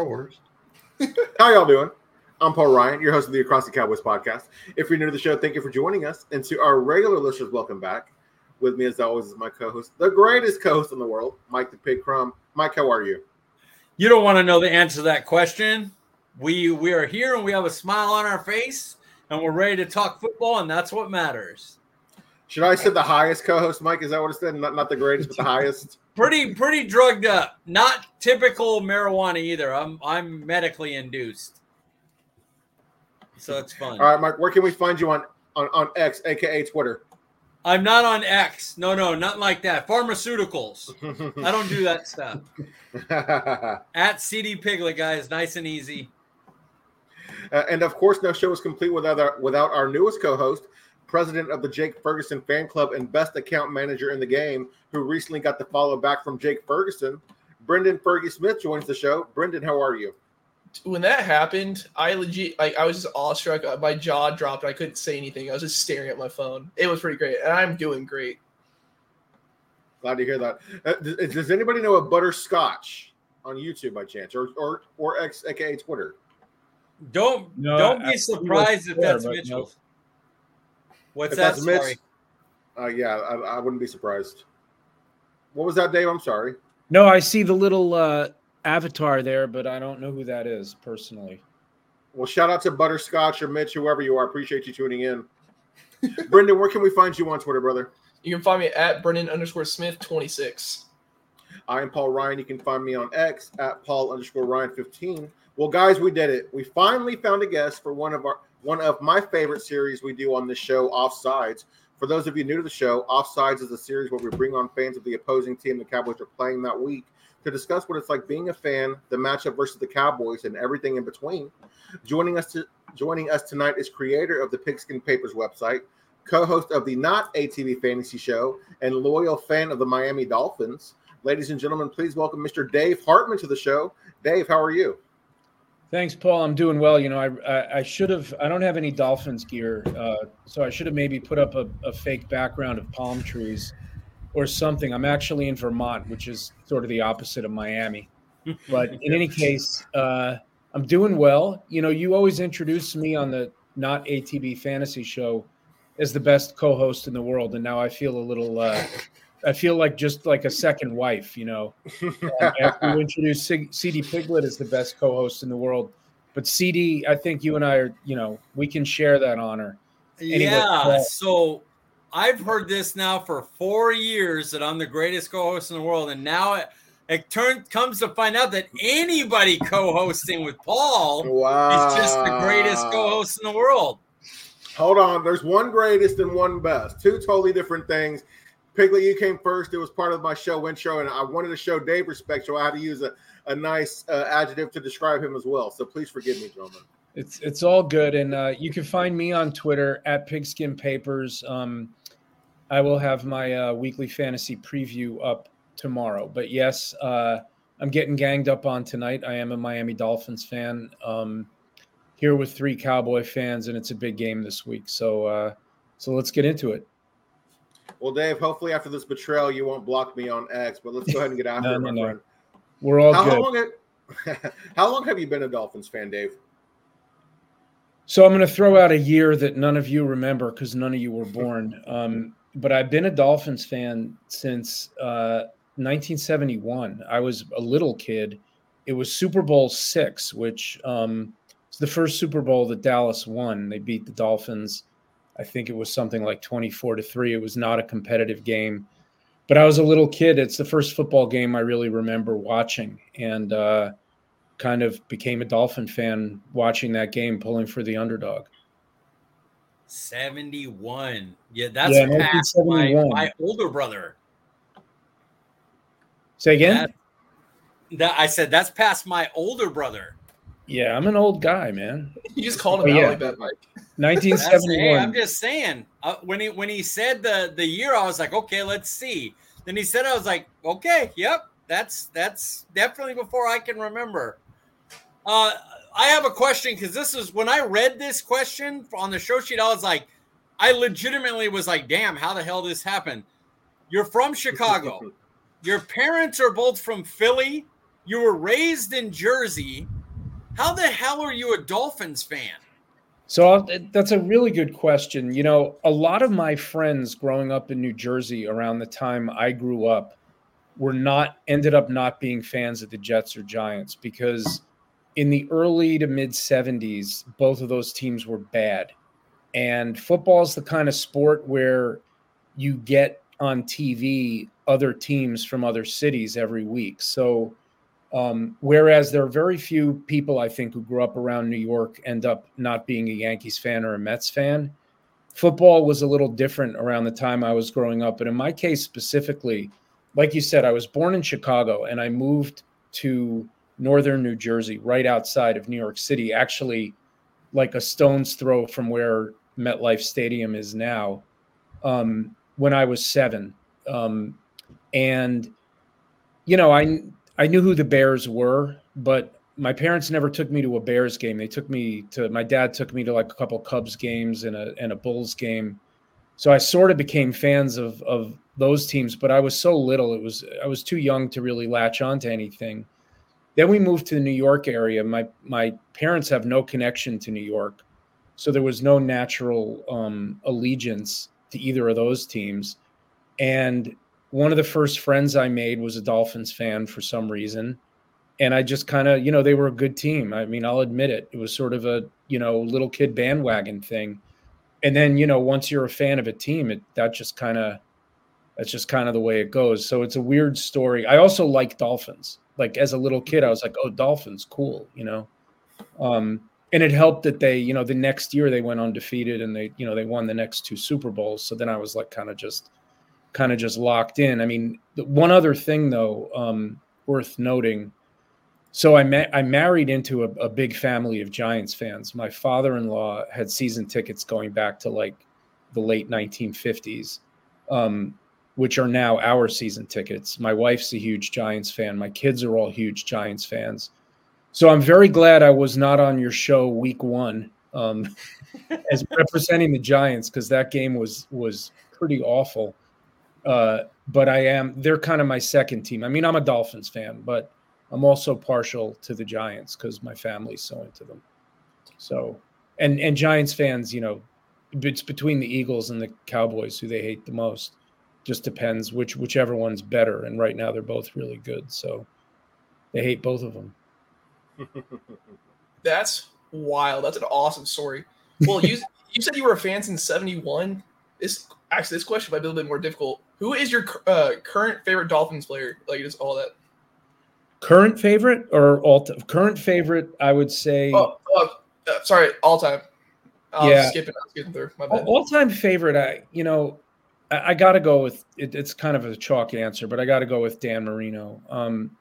Star Wars. How y'all doing? I'm Paul Ryan, your host of the Across the Cowboys podcast. If you're new to the show, thank you for joining us. And to our regular listeners, welcome back. With me, as always, is my co-host, the greatest co-host in the world, Mike the Pig Crumb. Mike, how are you? You don't want to know the answer to that question. We we are here and we have a smile on our face and we're ready to talk football, and that's what matters. Should I say the highest co-host, Mike? Is that what it said? Not, not the greatest, but the highest. Pretty pretty drugged up. Not typical marijuana either. I'm I'm medically induced. So it's fun. All right, Mark, Where can we find you on on, on X, aka Twitter? I'm not on X. No, no, nothing like that. Pharmaceuticals. I don't do that stuff. At CD Piglet, guys, nice and easy. Uh, and of course, no show is complete without our, without our newest co-host, president of the Jake Ferguson fan club and best account manager in the game, who recently got the follow back from Jake Ferguson. Brendan Fergie Smith joins the show. Brendan, how are you? When that happened, I legit like I was just awestruck. Uh, My jaw dropped. I couldn't say anything. I was just staring at my phone. It was pretty great, and I'm doing great. Glad to hear that. Uh, does, does anybody know a butterscotch on YouTube by chance, or or or X, aka Twitter? Don't No, don't I- be surprised if that's but Mitchell. No. What's If that? that's Mitch- Sorry. Uh, yeah, I, I wouldn't be surprised. What was that, Dave? I'm sorry. No, I see the little uh, avatar there, but I don't know who that is personally. Well, shout out to Butterscotch or Mitch, whoever you are. Appreciate you tuning in. Brendan, where can we find you on Twitter, brother? You can find me at Brendan underscore Smith twenty six. I am Paul Ryan. You can find me on X at Paul underscore Ryan 15. Well, guys, we did it. We finally found a guest for one of our one of my favorite series we do on this show, Offsides. For those of you new to the show, Offsides is a series where we bring on fans of the opposing team the Cowboys are playing that week to discuss what it's like being a fan, the matchup versus the Cowboys, and everything in between. Joining us to joining us tonight is creator of the Pigskin Papers website, co-host of the Not ATB Fantasy Show, and loyal fan of the Miami Dolphins. Ladies and gentlemen, please welcome Mr. Dave Hartman to the show. Dave, how are you? Thanks, Paul. I'm doing well. You know, I I, I should have. I don't have any Dolphins gear, uh, so I should have maybe put up a, a fake background of palm trees or something. I'm actually in Vermont, which is sort of the opposite of Miami. But in any case, uh, I'm doing well. You know, you always introduce me on the not ATB Fantasy Show as the best co-host in the world, and now I feel a little. Uh, I feel like just like a second wife, you know. After you introduce CD Piglet as the best co-host in the world, but CD, I think you and I are, you know, we can share that honor. Anyway, yeah. uh, so I've heard this now for four years that I'm the greatest co-host in the world, and now it, it turns comes to find out that anybody co-hosting with Paul wow. is just the greatest co-host in the world. Hold on. There's one greatest and one best. Two totally different things. Piglet, you came first. It was part of my show intro, and I wanted to show Dave respect, so I had to use a, a nice uh, adjective to describe him as well. So please forgive me, gentlemen. It's it's all good, and uh, you can find me on Twitter at Pigskin Papers. Um, I will have my uh, weekly fantasy preview up tomorrow. But yes, uh, I'm getting ganged up on tonight. I am a Miami Dolphins fan. Um, here with three Cowboy fans, and it's a big game this week. So uh, so let's get into it. Well, Dave, hopefully after this betrayal, you won't block me on X, but let's go ahead and get after No, my no. friend. We're all How, good. how long have, how long have you been a Dolphins fan, Dave? So I'm going to throw out a year that none of you remember because none of you were born. Um, but I've been a Dolphins fan since uh, 1971. I was a little kid. It was Super Bowl six, which um, was the first Super Bowl that Dallas won. They beat the Dolphins. I think it was something like 24 to three. It was not a competitive game, but I was a little kid. It's the first football game I really remember watching, and uh, kind of became a Dolphin fan watching that game, pulling for the underdog. 71. Yeah, that's Yeah, past my, my older brother. Say again? That, that I said that's past my older brother. Yeah, I'm an old guy, man. You just called him Oh, out yeah. like that, Mike. That's, hey, 1971. I'm just saying. Uh, when he when he said the the year, I was like, okay, let's see. Then he said, I was like, okay, yep, that's that's definitely before I can remember. Uh, I have a question because this is when I read this question on the show sheet, I was like, I legitimately was like, damn, how the hell this happened? You're from Chicago. Your parents are both from Philly. You were raised in Jersey. How the hell are you a Dolphins fan? So that's a really good question. You know, a lot of my friends growing up in New Jersey around the time I grew up were not ended up not being fans of the Jets or Giants because in the early to mid 70s both of those teams were bad. And football is the kind of sport where you get on TV other teams from other cities every week. So um, whereas there are very few people, I think, who grew up around New York end up not being a Yankees fan or a Mets fan. Football was a little different around the time I was growing up. But in my case specifically, like you said, I was born in Chicago and I moved to northern New Jersey, right outside of New York City, actually, like a stone's throw from where MetLife Stadium is now, um, when I was seven. Um, and, you know, I I knew who the Bears were, but my parents never took me to a Bears game. They took me to my dad took me to like a couple Cubs games and a and a Bulls game. So I sort of became fans of of those teams, but I was so little. It was I was too young to really latch on to anything. Then we moved to the New York area. My my parents have no connection to New York, so there was no natural um, allegiance to either of those teams. And one of the first friends I made was a Dolphins fan for some reason. And I just kind of, you know, they were a good team. I mean, I'll admit it. It was sort of a, you know, little kid bandwagon thing. And then, you know, once you're a fan of a team, it that just kind of that's just kind of the way it goes. So it's a weird story. I also like dolphins. Like as a little kid, I was like, "Oh, dolphins, cool," you know. Um, and it helped that they, you know, the next year they went undefeated and they, you know, they won the next two Super Bowls. So then I was like, kind of just kind of just locked in. I mean, one other thing though, um, worth noting. So I met, I married into a, a, big family of Giants fans. My father-in-law had season tickets going back to like the late 1950s, um, which are now our season tickets. My wife's a huge Giants fan. My kids are all huge Giants fans. So I'm very glad I was not on your show week one um, as representing the Giants because that game was was pretty awful. Uh, but I am they're kind of my second team. I mean, I'm a Dolphins fan, but I'm also partial to the Giants because my family's so into them. So, and and Giants fans, you know, it's between the Eagles and the Cowboys who they hate the most. Just depends which whichever one's better. And right now they're both really good, so they hate both of them. That's wild. That's an awesome story. Well, you you said you were a fan since '71. This actually this question might be a little bit more difficult. Who is your uh, current favorite Dolphins player? Like just all that. Current favorite or all t- current favorite? I would say. Oh, oh uh, sorry, all time. I'll yeah, skip it. I'll skip through. My bad. All time favorite. I you know, I, I got to go with it, it's kind of a chalk answer, but I got to go with Dan Marino. Um,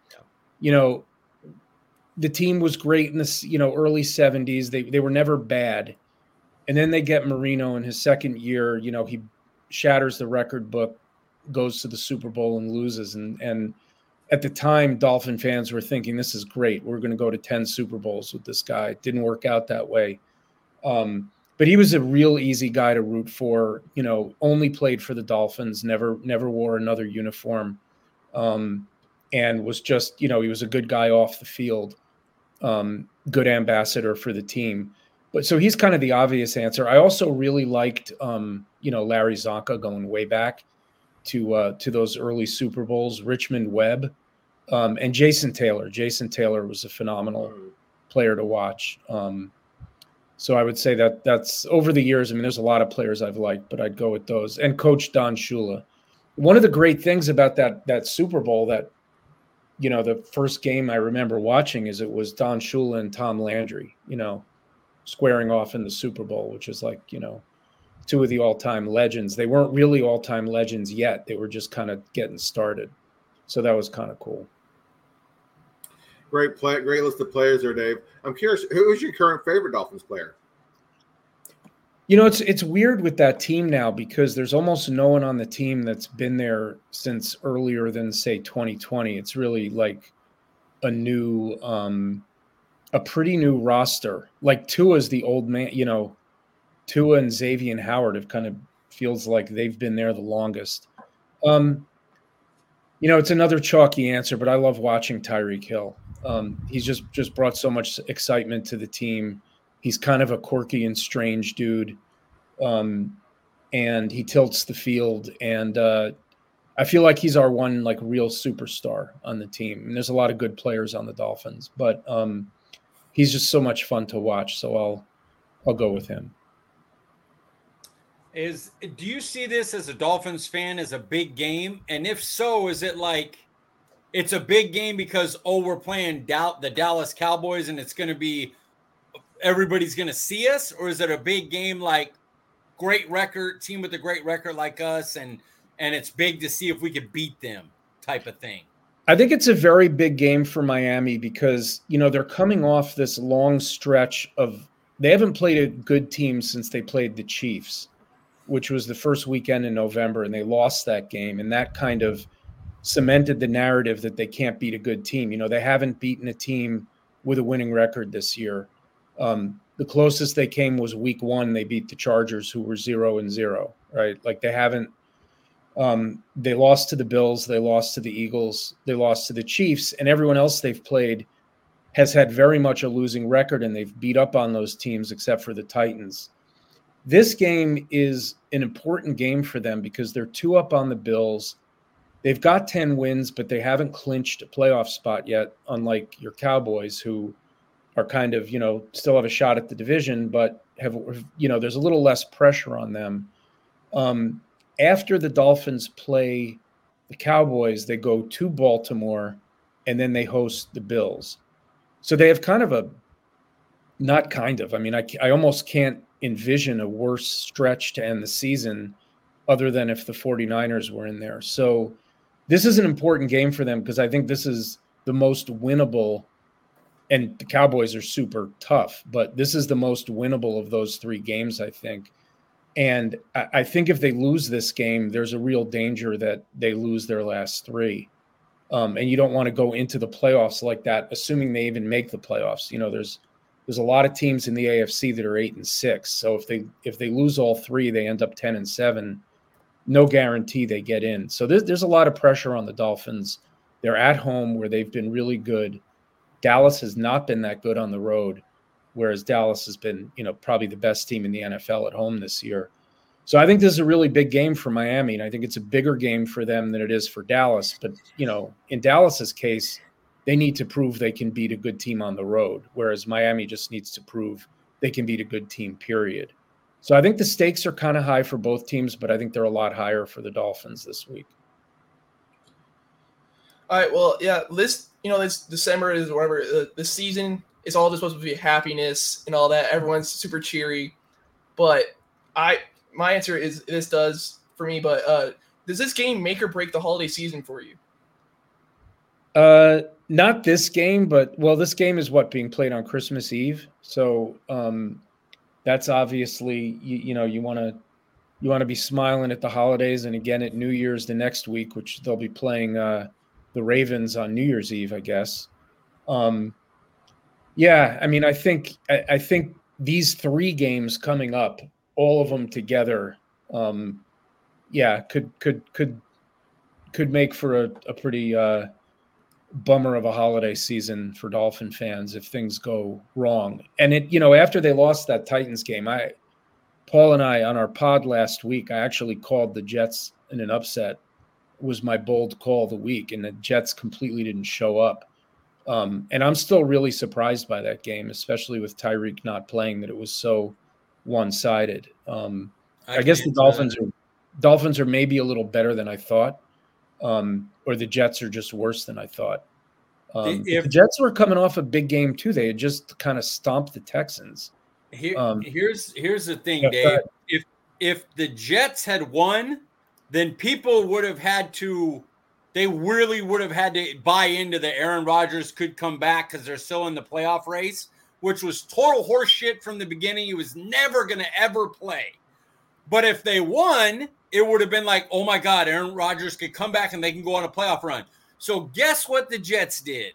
you know, the team was great in the you know early '70s. They they were never bad, and then they get Marino in his second year. You know, he shatters the record book goes to the Super Bowl and loses. And and at the time, Dolphin fans were thinking, "This is great. We're going to go to ten Super Bowls with this guy." It didn't work out that way. Um, but he was a real easy guy to root for. You know, only played for the Dolphins, never never wore another uniform, um, and was just you know he was a good guy off the field, um, good ambassador for the team. But so he's kind of the obvious answer. I also really liked, um, you know, Larry Csonka going way back to uh, to those early Super Bowls. Richmond Webb um, and Jason Taylor. Jason Taylor was a phenomenal player to watch. Um, so I would say that that's over the years. I mean, there's a lot of players I've liked, but I'd go with those. And Coach Don Shula. One of the great things about that that Super Bowl that you know the first game I remember watching is it was Don Shula and Tom Landry. You know, squaring off in the Super Bowl, which is like you know two of the all-time legends. They weren't really all-time legends yet. They were just kind of getting started. So that was kind of cool. Great play, great list of players there, Dave. I'm curious, who is your current favorite Dolphins player? You know, it's it's weird with that team now because there's almost no one on the team that's been there since earlier than say 2020. It's really like a new um a pretty new roster. Like Tua's the old man, you know, Tua and Xavier and Howard have kind of feels like they've been there the longest. Um, You know, it's another chalky answer, but I love watching Tyreek Hill. Um, he's just just brought so much excitement to the team. He's kind of a quirky and strange dude, um, and he tilts the field. And uh, I feel like he's our one like real superstar on the team. And there's a lot of good players on the Dolphins, but um, he's just so much fun to watch. So I'll I'll go with him. Is do you see this as a Dolphins fan as a big game? And if so, is it like it's a big game because oh we're playing doubt the Dallas Cowboys and it's going to be everybody's going to see us, or is it a big game like great record team with a great record like us and and it's big to see if we could beat them type of thing? I think it's a very big game for Miami because you know they're coming off this long stretch of they haven't played a good team since they played the Chiefs which was the first weekend in November, and they lost that game, and that kind of cemented the narrative that they can't beat a good team. You know, they haven't beaten a team with a winning record this year. Um, the closest they came was week one. They beat the Chargers, who were zero and zero, right? Like they haven't. Um, they lost to the Bills, they lost to the Eagles, they lost to the Chiefs, and everyone else they've played has had very much a losing record, and they've beat up on those teams except for the Titans. This game is an important game for them because they're two up on the Bills. They've got 10 wins, but they haven't clinched a playoff spot yet, unlike your Cowboys, who are kind of, you know, still have a shot at the division, but have, you know, there's a little less pressure on them. Um, after the Dolphins play the Cowboys, they go to Baltimore and then they host the Bills. So they have kind of a, not kind of, I mean, I, I almost can't envision a worse stretch to end the season other than if the 49ers were in there. So this is an important game for them because I think this is the most winnable and the Cowboys are super tough, but this is the most winnable of those three games, I think. And I think if they lose this game, there's a real danger that they lose their last three. Um, and you don't want to go into the playoffs like that, assuming they even make the playoffs. You know, there's there's a lot of teams in the AFC that are eight and six. So if they if they lose all three, they end up ten and seven. No guarantee they get in. So there's there's a lot of pressure on the Dolphins. They're at home where they've been really good. Dallas has not been that good on the road, whereas Dallas has been, you know, probably the best team in the NFL at home this year. So I think this is a really big game for Miami, and I think it's a bigger game for them than it is for Dallas. But you know, in Dallas's case, they need to prove they can beat a good team on the road, whereas Miami just needs to prove they can beat a good team, period. So I think the stakes are kind of high for both teams, but I think they're a lot higher for the Dolphins this week. All right. Well, yeah, this, you know, this December is whatever uh, the season is all just supposed to be happiness and all that. Everyone's super cheery. But I, my answer is this does for me, but uh, does this game make or break the holiday season for you? Uh, not this game, but well, this game is what being played on Christmas Eve, so um, that's obviously you, you know you want to you want to be smiling at the holidays, and again at New Year's the next week, which they'll be playing uh, the Ravens on New Year's Eve, I guess. Um, yeah, I mean, I think I, I think these three games coming up, all of them together, um, yeah, could could could could make for a, a pretty uh, bummer of a holiday season for Dolphin fans if things go wrong. And it, you know, after they lost that Titans game, I, Paul and I on our pod last week, I actually called the Jets in an upset. Was my bold call the week, and the Jets completely didn't show up. Um, and I'm still really surprised by that game, especially with Tyreek not playing, that it was so one-sided. Um, I, I guess the Dolphins are Dolphins are maybe a little better than I thought um, or the Jets are just worse than I thought. Um, if, the Jets were coming off a big game too, they had just kind of stomped the Texans. Here, um, here's here's the thing, yeah, Dave. If if the Jets had won, then people would have had to. They really would have had to buy into the Aaron Rodgers could come back because they're still in the playoff race, which was total horseshit from the beginning. He was never going to ever play. But if they won, it would have been like, oh my God, Aaron Rodgers could come back and they can go on a playoff run. So guess what the Jets did?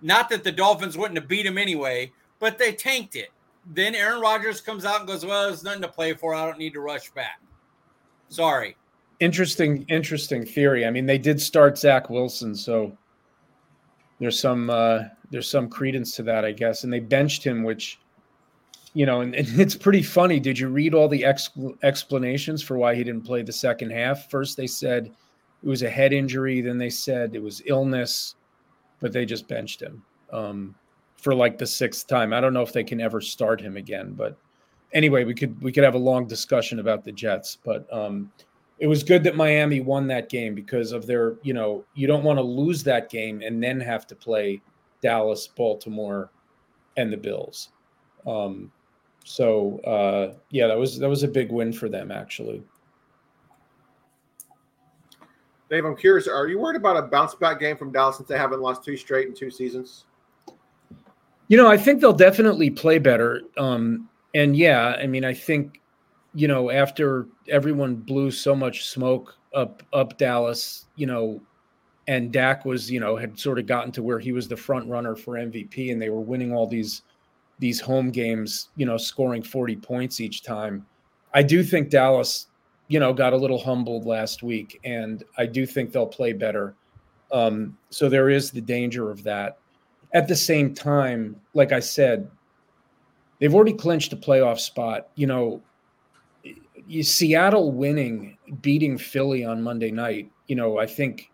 Not that the Dolphins wouldn't have beat him anyway, but they tanked it. Then Aaron Rodgers comes out and goes, well, there's nothing to play for. I don't need to rush back. Sorry. Interesting, interesting theory. I mean, they did start Zach Wilson, so there's some uh, there's some credence to that, I guess. And they benched him, which you know, and, and it's pretty funny. Did you read all the ex- explanations for why he didn't play the second half? First, they said it was a head injury. Then they said it was illness, but they just benched him um, for like the sixth time. I don't know if they can ever start him again, but anyway, we could we could have a long discussion about the Jets, but um, it was good that Miami won that game because of their, you know, you don't want to lose that game and then have to play Dallas, Baltimore, and the Bills. Um, so uh, yeah, that was that was a big win for them actually. Dave, I'm curious. Are you worried about a bounce back game from Dallas since they haven't lost two straight in two seasons? You know, I think they'll definitely play better. Um, and yeah, I mean, I think you know after everyone blew so much smoke up up Dallas, you know, and Dak was you know had sort of gotten to where he was the front runner for MVP, and they were winning all these these home games, you know, scoring 40 points each time. I do think Dallas, you know, got a little humbled last week, and I do think they'll play better. Um, so there is the danger of that. At the same time, like I said, they've already clinched a playoff spot. You know, you, Seattle winning, beating Philly on Monday night, you know, I think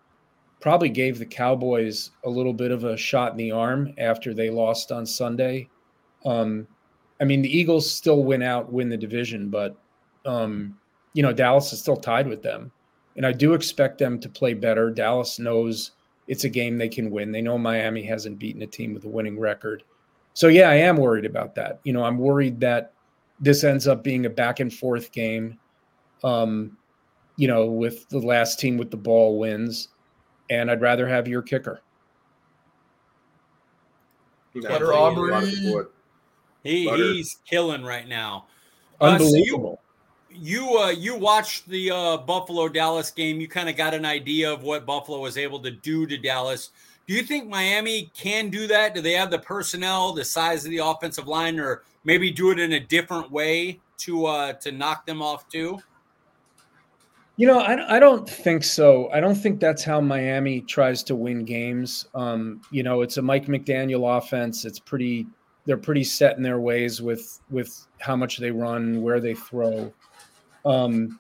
probably gave the Cowboys a little bit of a shot in the arm after they lost on Sunday. Um, I mean, the Eagles still win out, win the division, but um, you know, Dallas is still tied with them, and I do expect them to play better. Dallas knows it's a game they can win. They know Miami hasn't beaten a team with a winning record, so yeah, I am worried about that. You know, I'm worried that this ends up being a back and forth game. Um, you know, with the last team with the ball wins, and I'd rather have your kicker. Butter Aubrey. He, he's killing right now. Unbelievable. Uh, so you you, uh, you watched the uh, Buffalo Dallas game. You kind of got an idea of what Buffalo was able to do to Dallas. Do you think Miami can do that? Do they have the personnel, the size of the offensive line, or maybe do it in a different way to uh, to knock them off too? You know, I, I don't think so. I don't think that's how Miami tries to win games. Um, you know, it's a Mike McDaniel offense. It's pretty they're pretty set in their ways with with how much they run, where they throw. Um,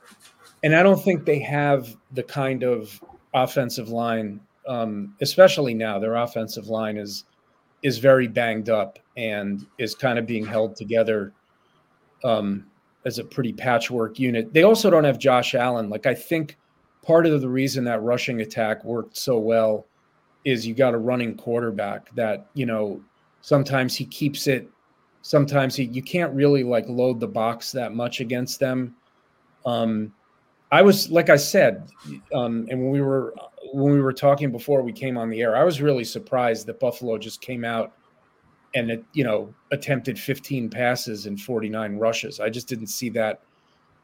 and I don't think they have the kind of offensive line, um, especially now. Their offensive line is is very banged up and is kind of being held together um, as a pretty patchwork unit. They also don't have Josh Allen. Like I think part of the reason that rushing attack worked so well is you got a running quarterback that you know Sometimes he keeps it. Sometimes he you can't really like load the box that much against them. Um, I was like I said, um, and when we were when we were talking before we came on the air, I was really surprised that Buffalo just came out and it, you know attempted 15 passes and 49 rushes. I just didn't see that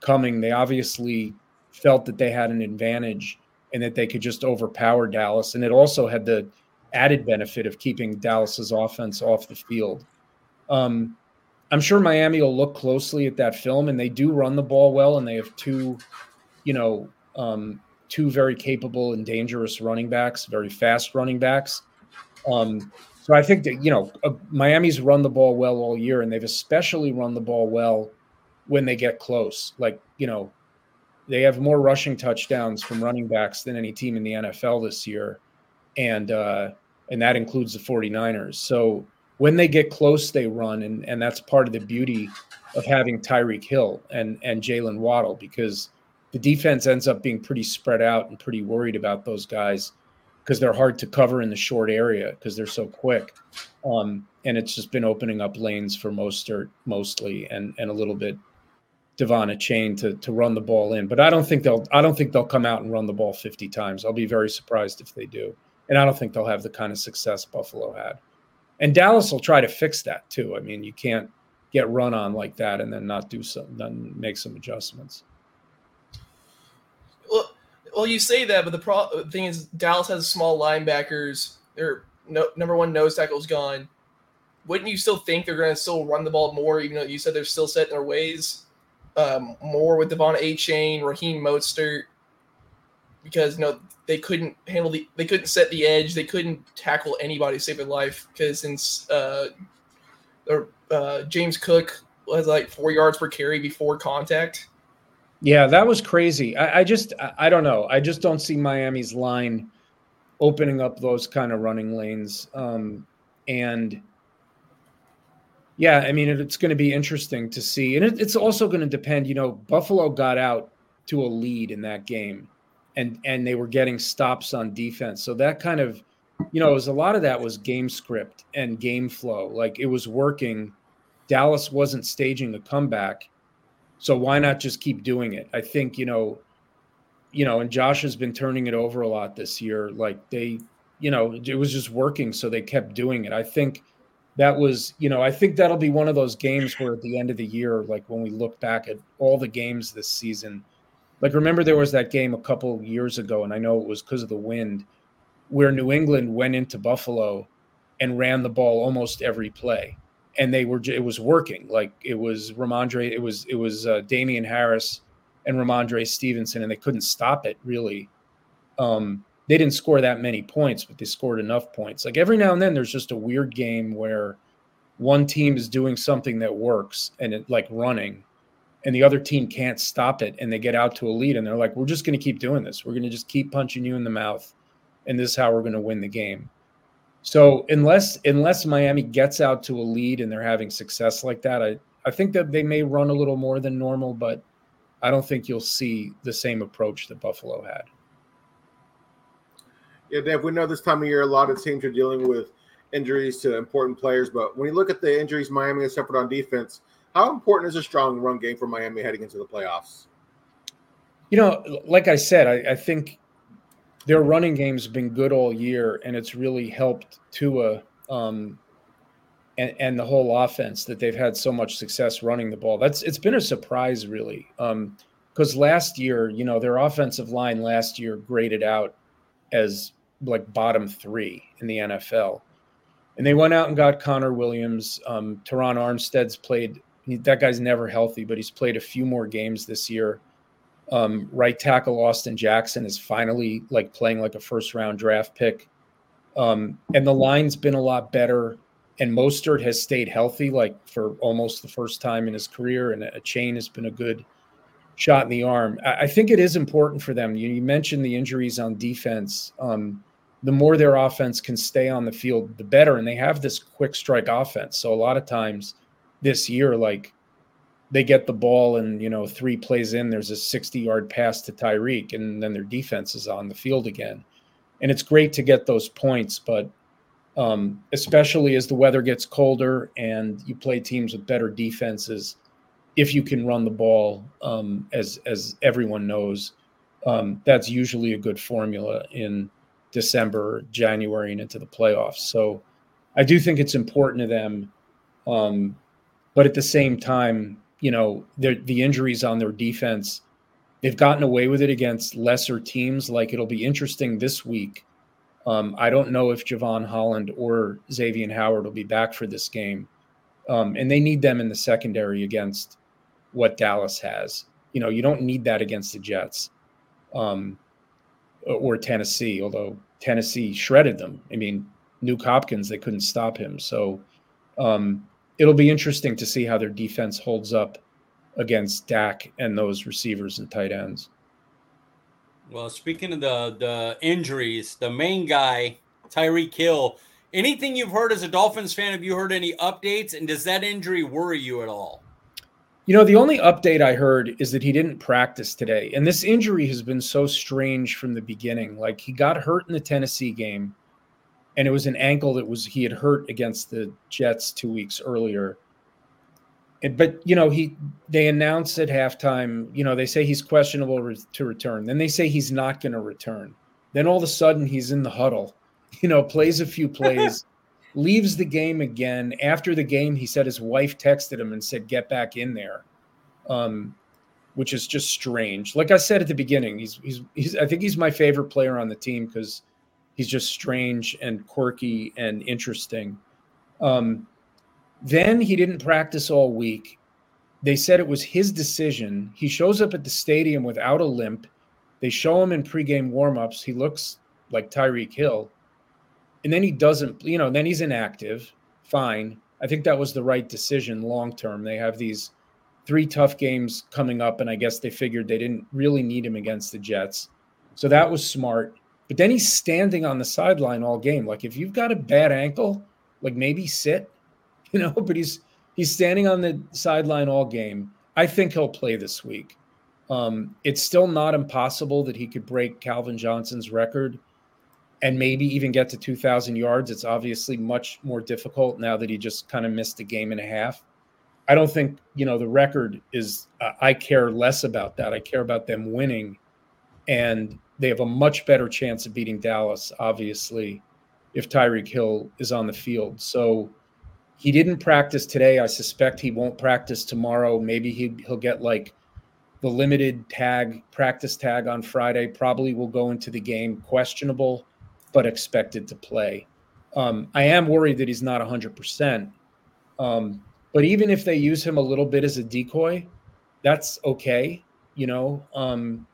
coming. They obviously felt that they had an advantage and that they could just overpower Dallas, and it also had the added benefit of keeping Dallas's offense off the field. Um, I'm sure Miami will look closely at that film, and they do run the ball well, and they have two, you know, um, two very capable and dangerous running backs, very fast running backs. Um, so I think that you know uh, Miami's run the ball well all year, and they've especially run the ball well when they get close. Like you know, they have more rushing touchdowns from running backs than any team in the NFL this year and uh, and that includes the 49ers. So when they get close, they run, and and that's part of the beauty of having Tyreek Hill and and Jaylen Waddle because the defense ends up being pretty spread out and pretty worried about those guys because they're hard to cover in the short area because they're so quick. Um, and it's just been opening up lanes for Mostert mostly and and a little bit De'Von Achane to to run the ball in. But I don't think they'll I don't think they'll come out and run the ball 50 times. I'll be very surprised if they do and I don't think they'll have the kind of success Buffalo had. And Dallas will try to fix that too. I mean, you can't get run on like that and then not do some, then make some adjustments. Well, you say that, but the pro- thing is, Dallas has small linebackers. Their no, number one nose tackle's gone. Wouldn't you still think they're going to still run the ball more, even though you said they're still set in their ways? Um, more with De'Von Achane, Raheem Mostert, because you know they couldn't handle the they couldn't set the edge, they couldn't tackle anybody to save their life because since uh, uh, James Cook was like four yards per carry before contact. Yeah, that was crazy. I, I just I, don't know. I just don't see Miami's line opening up those kind of running lanes. Um, and yeah, I mean, it, it's going to be interesting to see. And it, it's also going to depend, you know, Buffalo got out to a lead in that game and, and they were getting stops on defense. So that kind of, you know, it was a lot of that was game script and game flow. Like it was working. Dallas wasn't staging a comeback. So why not just keep doing it? I think, you know, you know, and Josh has been turning it over a lot this year. Like they, you know, it was just working. So they kept doing it. I think that was, you know, I think that'll be one of those games where at the end of the year, like when we look back at all the games this season, like remember there was that game a couple years ago, and I know it was because of the wind, where New England went into Buffalo and ran the ball almost every play, and they were it was working. Like it was Rhamondre, it was it was uh, Damien Harris and Rhamondre Stevenson, and they couldn't stop it really. Um, they didn't score that many points, but they scored enough points. Like every now and then, there's just a weird game where one team is doing something that works and it like running, and the other team can't stop it, and they get out to a lead, and they're like, "We're just going to keep doing this. We're going to just keep punching you in the mouth, and this is how we're going to win the game." So unless unless Miami gets out to a lead and they're having success like that, I I think that they may run a little more than normal, but I don't think you'll see the same approach that Buffalo had. Yeah, Dave, we know this time of year a lot of teams are dealing with injuries to important players, but when you look at the injuries Miami has suffered on defense, how important is a strong run game for Miami heading into the playoffs? You know, like I said, I, I think their running game's been good all year, and it's really helped Tua um, and, and the whole offense that they've had so much success running the ball. That's it's been a surprise, really, because um, last year, you know, their offensive line last year graded out as like bottom three in the NFL. And they went out and got Connor Williams. Um, Terron Armstead's played, that guy's never healthy, but he's played a few more games this year. Um, right tackle Austin Jackson is finally like playing like a first round draft pick. Um, and the line's been a lot better. And Mostert has stayed healthy like for almost the first time in his career. And Achane has been a good shot in the arm. I, I think it is important for them. You, you mentioned the injuries on defense. Um, the more their offense can stay on the field, the better. And they have this quick strike offense. So a lot of times this year, like they get the ball and, you know, three plays in, there's a 60 yard pass to Tyreek, and then their defense is on the field again. And it's great to get those points, but um, especially as the weather gets colder and you play teams with better defenses, if you can run the ball, um, as as everyone knows, um, that's usually a good formula in December, January, and into the playoffs. So I do think it's important to them. Um, but at the same time, you know, the injuries on their defense, they've gotten away with it against lesser teams. Like it'll be interesting this week. Um, I don't know if Jevon Holland or Xavier Howard will be back for this game. Um, and they need them in the secondary against what Dallas has. You know, you don't need that against the Jets. Um, or Tennessee, although Tennessee shredded them. I mean, Nuk Hopkins, they couldn't stop him. So um, it'll be interesting to see how their defense holds up against Dak and those receivers and tight ends. Well, speaking of the the injuries, the main guy, Tyreek Hill. Anything you've heard as a Dolphins fan? Have you heard any updates? And does that injury worry you at all? You know, the only update I heard is that he didn't practice today. And this injury has been so strange from the beginning. Like he got hurt in the Tennessee game, and it was an ankle that was he had hurt against the Jets two weeks earlier. And, but you know, he they announced at halftime, you know, they say he's questionable re- to return. Then they say he's not going to return. Then all of a sudden he's in the huddle, you know, plays a few plays leaves the game again. After the game, he said his wife texted him and said, "Get back in there," um, which is just strange. Like I said at the beginning, he's he's, he's I think he's my favorite player on the team because he's just strange and quirky and interesting. Um, then he didn't practice all week. They said it was his decision. He shows up at the stadium without a limp. They show him in pregame warmups. He looks like Tyreek Hill. And then he doesn't, you know, then he's inactive. Fine. I think that was the right decision long term. They have these three tough games coming up, and I guess they figured they didn't really need him against the Jets. So that was smart. But then he's standing on the sideline all game. Like if you've got a bad ankle, like maybe sit, you know, but he's he's standing on the sideline all game. I think he'll play this week. Um, it's still not impossible that he could break Calvin Johnson's record and maybe even get to 2,000 yards. It's obviously much more difficult now that he just kind of missed a game and a half. I don't think, you know, the record is, uh, I care less about that. I care about them winning. And they have a much better chance of beating Dallas, obviously, if Tyreek Hill is on the field. So he didn't practice today. I suspect he won't practice tomorrow. Maybe he, he'll get like the limited tag practice tag on Friday probably will go into the game questionable, but expected to play. Um, I am worried that he's not 100%. Um, but even if they use him a little bit as a decoy, that's okay. You know, um,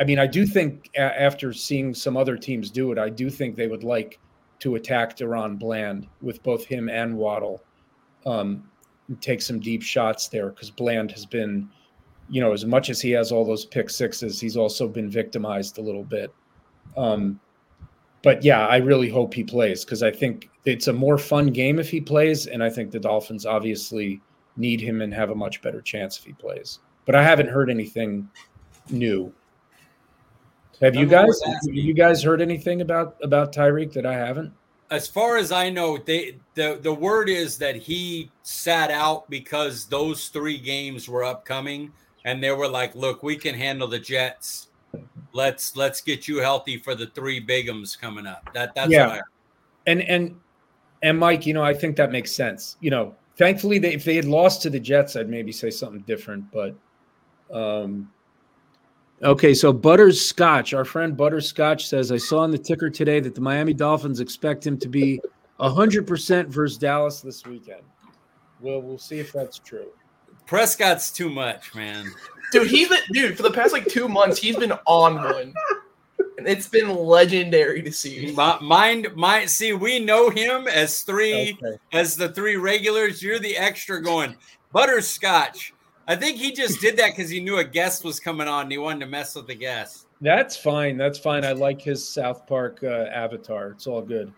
I mean, I do think after seeing some other teams do it, I do think they would like to attack DaRon Bland with both him and Waddle, um, and take some deep shots there because Bland has been – you know, as much as he has all those pick sixes, he's also been victimized a little bit. Um, but yeah, I really hope he plays because I think it's a more fun game if he plays, and I think the Dolphins obviously need him and have a much better chance if he plays. But I haven't heard anything new. Have you guys? Have you guys heard anything about about Tyreek that I haven't? As far as I know, they the the word is that he sat out because those three games were upcoming and they were like, "Look, we can handle the Jets. Let's let's get you healthy for the three bigums coming up." That that's yeah. and and and Mike, you know, I think that makes sense. You know, thankfully, they, if they had lost to the Jets, I'd maybe say something different. But um, okay, so Butterscotch, our friend Butterscotch says, I saw on the ticker today that the Miami Dolphins expect him to be hundred percent versus Dallas this weekend. Well, we'll see if that's true. Prescott's too much, man. Dude, he's been dude for the past like two months. He's been on one, and it's been legendary to see. Mind, mind. See, we know him as three, okay. as the three regulars. You're the extra going butterscotch. I think he just did that because he knew a guest was coming on and he wanted to mess with the guest. That's fine. That's fine. I like his South Park uh, avatar. It's all good.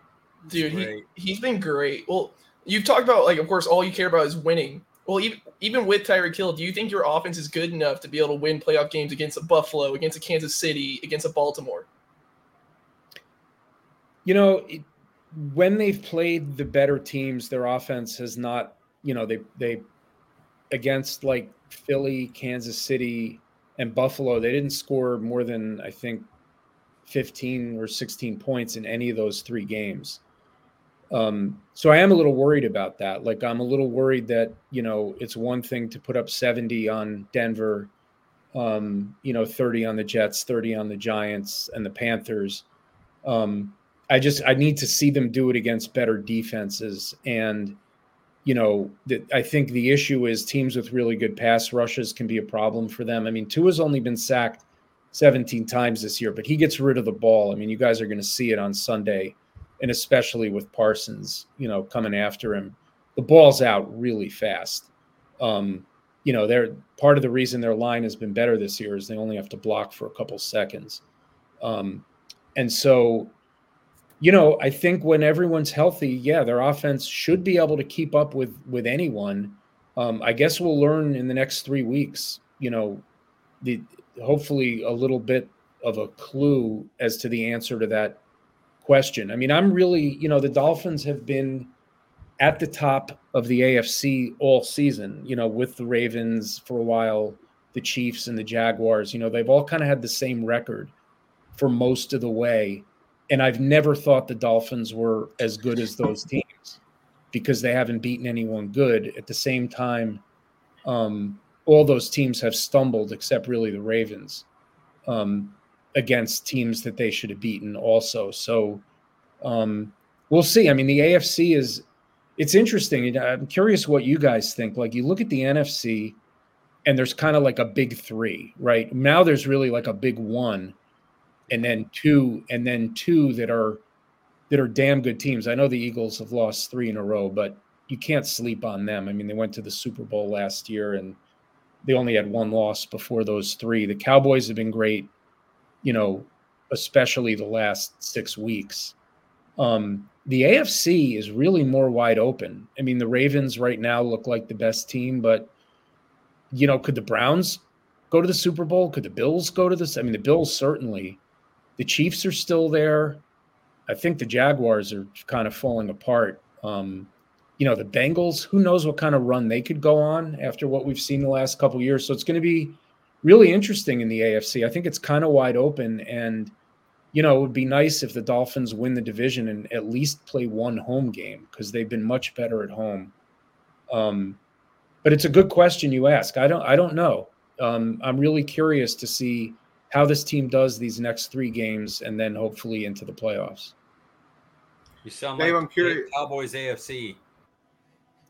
Dude, he, he's been great. Well, you've talked about like, of course, all you care about is winning. Well, even even with Tyreek Hill, do you think your offense is good enough to be able to win playoff games against a Buffalo, against a Kansas City, against a Baltimore? You know, when they've played the better teams, their offense has not. You know, they they against like Philly, Kansas City, and Buffalo, they didn't score more than I think 15 or 16 points in any of those three games. Um, so I am a little worried about that. Like I'm a little worried that you know it's one thing to put up 70 on Denver, um, you know, 30 on the Jets, 30 on the Giants and the Panthers. Um, I just I need to see them do it against better defenses, and you know, that I think the issue is teams with really good pass rushes can be a problem for them. I mean, Tua's only been sacked 17 times this year, but he gets rid of the ball. I mean, you guys are going to see it on Sunday and especially with Parsons, you know, coming after him, the ball's out really fast. Um, you know, they're part of the reason their line has been better this year is they only have to block for a couple seconds. Um, and so, you know, I think when everyone's healthy, yeah, their offense should be able to keep up with with anyone. Um, I guess we'll learn in the next three weeks. You know, the hopefully a little bit of a clue as to the answer to that question. I mean, I'm really, you know, the Dolphins have been at the top of the AFC all season, you know, with the Ravens for a while, the Chiefs and the Jaguars, you know, they've all kind of had the same record for most of the way. And I've never thought the Dolphins were as good as those teams because they haven't beaten anyone good. At the same time, um, all those teams have stumbled except really the Ravens. Um, against teams that they should have beaten also. So um, we'll see. I mean, the AFC is it's interesting. I'm curious what you guys think. Like you look at the NFC, and there's kind of like a big three, right? Now there's really like a big one, and then two, and then two that are that are damn good teams. I know the Eagles have lost three in a row, but you can't sleep on them. I mean, they went to the Super Bowl last year and they only had one loss before those three. The Cowboys have been great, you know, especially the last six weeks. Um, the AFC is really more wide open. I mean, the Ravens right now look like the best team, but you know, could the Browns go to the Super Bowl? Could the Bills go to this? I mean, the Bills certainly. The Chiefs are still there. I think the Jaguars are kind of falling apart. Um, you know, the Bengals, who knows what kind of run they could go on after what we've seen the last couple years. So it's going to be really interesting in the AFC. I think it's kind of wide open and you know, it would be nice if the Dolphins win the division and at least play one home game because they've been much better at home. Um, but it's a good question you ask. I don't I don't know. Um, I'm really curious to see how this team does these next three games and then hopefully into the playoffs. You sound Dave, like I'm curious- Cowboys AFC.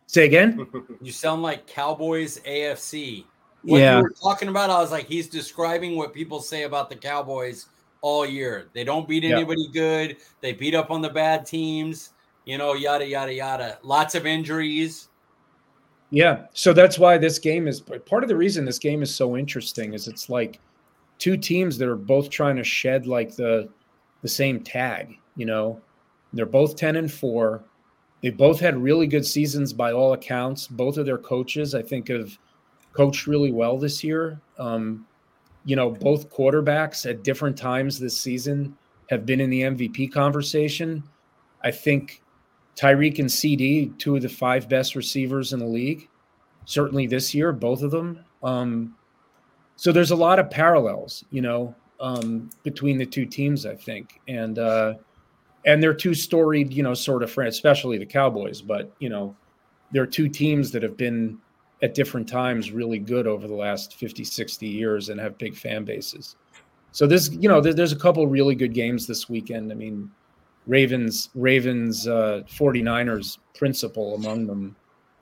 Say again? You sound like Cowboys AFC. What Yeah. you were talking about, I was like, he's describing what people say about the Cowboys all year. They don't beat Yeah. anybody good. They beat up on the bad teams. You know, yada yada yada. Lots of injuries. Yeah. So that's why this game is part of the reason this game is so interesting is it's like two teams that are both trying to shed like the the same tag, you know. They're both 10 and 4. They both had really good seasons by all accounts. Both of their coaches, I think, have coached really well this year. Um, you know, both quarterbacks at different times this season have been in the MVP conversation. I think Tyreek and CeeDee, two of the five best receivers in the league, certainly this year, both of them. Um, so there's a lot of parallels, you know, um, between the two teams, I think, and uh, and they're two storied, you know, sort of friends, especially the Cowboys. But you know, they're two teams that have been at different times really good over the last 50, 60 years and have big fan bases. So this, you know, there, there's a couple really good games this weekend. I mean, Ravens, Ravens, uh, 49ers principal among them.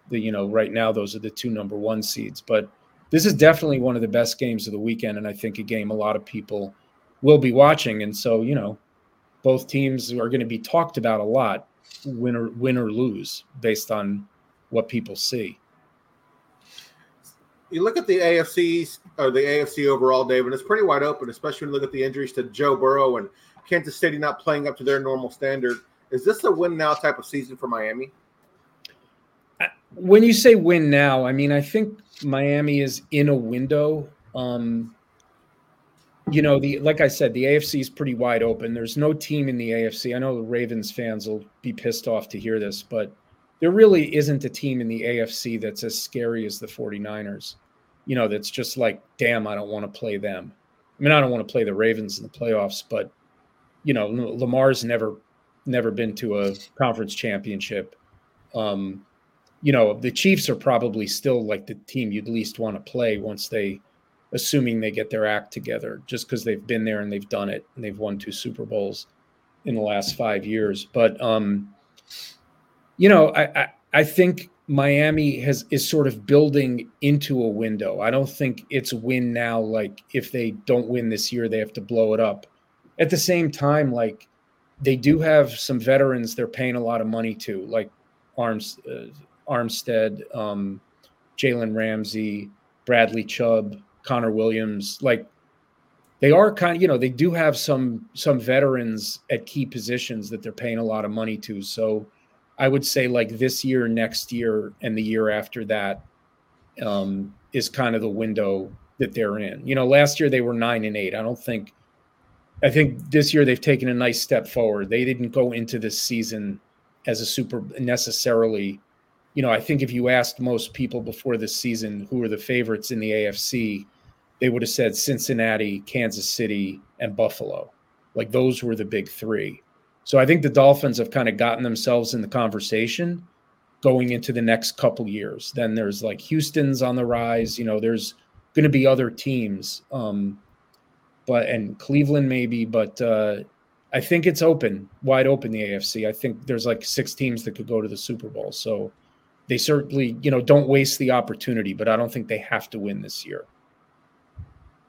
The, you know, right now, those are the two number one seeds. But this is definitely one of the best games of the weekend. And I think a game a lot of people will be watching. And so, you know, both teams are going to be talked about a lot, win or win or lose, based on what people see. you look at the AFC or the AFC overall, David. It's pretty wide open, especially when you look at the injuries to Joe Burrow and Kansas City not playing up to their normal standard. Is this a win now type of season for Miami? When you say win now, I mean I think Miami is in a window. Um, you know, the like I said, the AFC is pretty wide open. There's no team in the AFC. I know the Ravens fans will be pissed off to hear this, but there really isn't a team in the AFC that's as scary as the 49ers. You know, that's just like, damn, I don't want to play them. I mean, I don't want to play the Ravens in the playoffs, but you know, Lamar's never never been to a conference championship. Um, you know, the Chiefs are probably still like the team you'd least want to play once they assuming they get their act together, just because they've been there and they've done it and they've won two Super Bowls in the last five years. But um, you know, I, I I think Miami has is sort of building into a window. I don't think it's win now. Like if they don't win this year, they have to blow it up. At the same time, like they do have some veterans they're paying a lot of money to, like Arms uh, Armstead, um, Jalen Ramsey, Bradley Chubb, Connor Williams. Like they are kind of, you know, they do have some some veterans at key positions that they're paying a lot of money to. So I would say like this year, next year, and the year after that um, is kind of the window that they're in. You know, last year they were nine and eight. I don't think. I think this year they've taken a nice step forward. They didn't go into this season as a super necessarily. You know, I think if you asked most people before this season who are the favorites in the AFC, they would have said Cincinnati, Kansas City, and Buffalo. Like those were the big three. So I think the Dolphins have kind of gotten themselves in the conversation going into the next couple years. Then there's like Houston's on the rise. You know, there's going to be other teams, um, but and Cleveland maybe, but uh, I think it's open, wide open the AFC. I think there's like six teams that could go to the Super Bowl. So they certainly, you know, don't waste the opportunity, but I don't think they have to win this year.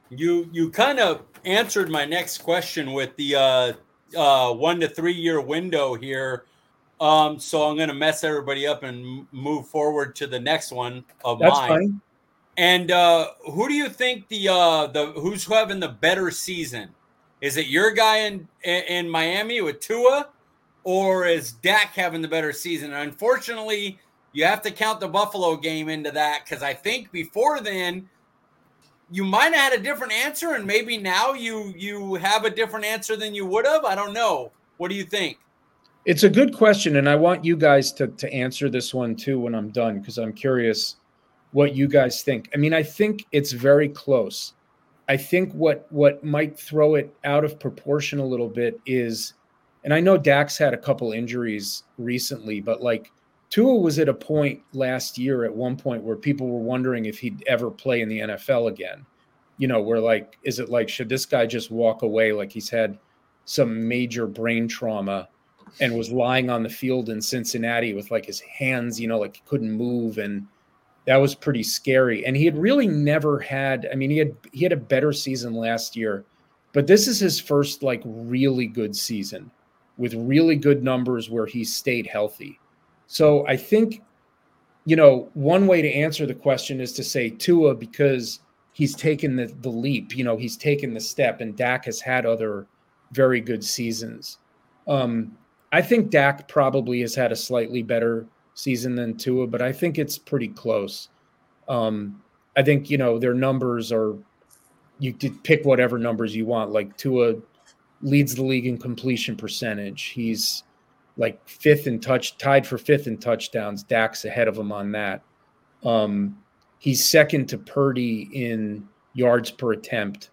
You you kind of answered my next question with the uh, uh, one to three year window here. Um, so I'm going to mess everybody up and move forward to the next one of That's mine. fine. And uh, who do you think the uh, the who's having the better season? Is it your guy in in Miami with Tua, or is Dak having the better season? Unfortunately, you have to count the Buffalo game into that because I think before then you might have had a different answer, and maybe now you you have a different answer than you would have. I don't know. What do you think? It's a good question, and I want you guys to to answer this one too when I'm done because I'm curious what you guys think. I mean, I think it's very close. I think what what might throw it out of proportion a little bit is, and I know Dak's had a couple injuries recently, but like Tua was at a point last year at one point where people were wondering if he'd ever play in the NFL again. You know, we're like, is it like should this guy just walk away like he's had some major brain trauma and was lying on the field in Cincinnati with like his hands, you know, like he couldn't move and that was pretty scary. And he had really never had, I mean, he had he had a better season last year, but this is his first like really good season with really good numbers where he stayed healthy. So I think, you know, one way to answer the question is to say Tua because he's taken the, the leap, you know, he's taken the step, and Dak has had other very good seasons. Um, I think Dak probably has had a slightly better season than Tua, but I think it's pretty close. Um, I think you know their numbers are. You could pick whatever numbers you want. Like Tua leads the league in completion percentage. He's like fifth in touch, tied for fifth in touchdowns. Dak's ahead of him on that. Um, he's second to Purdy in yards per attempt.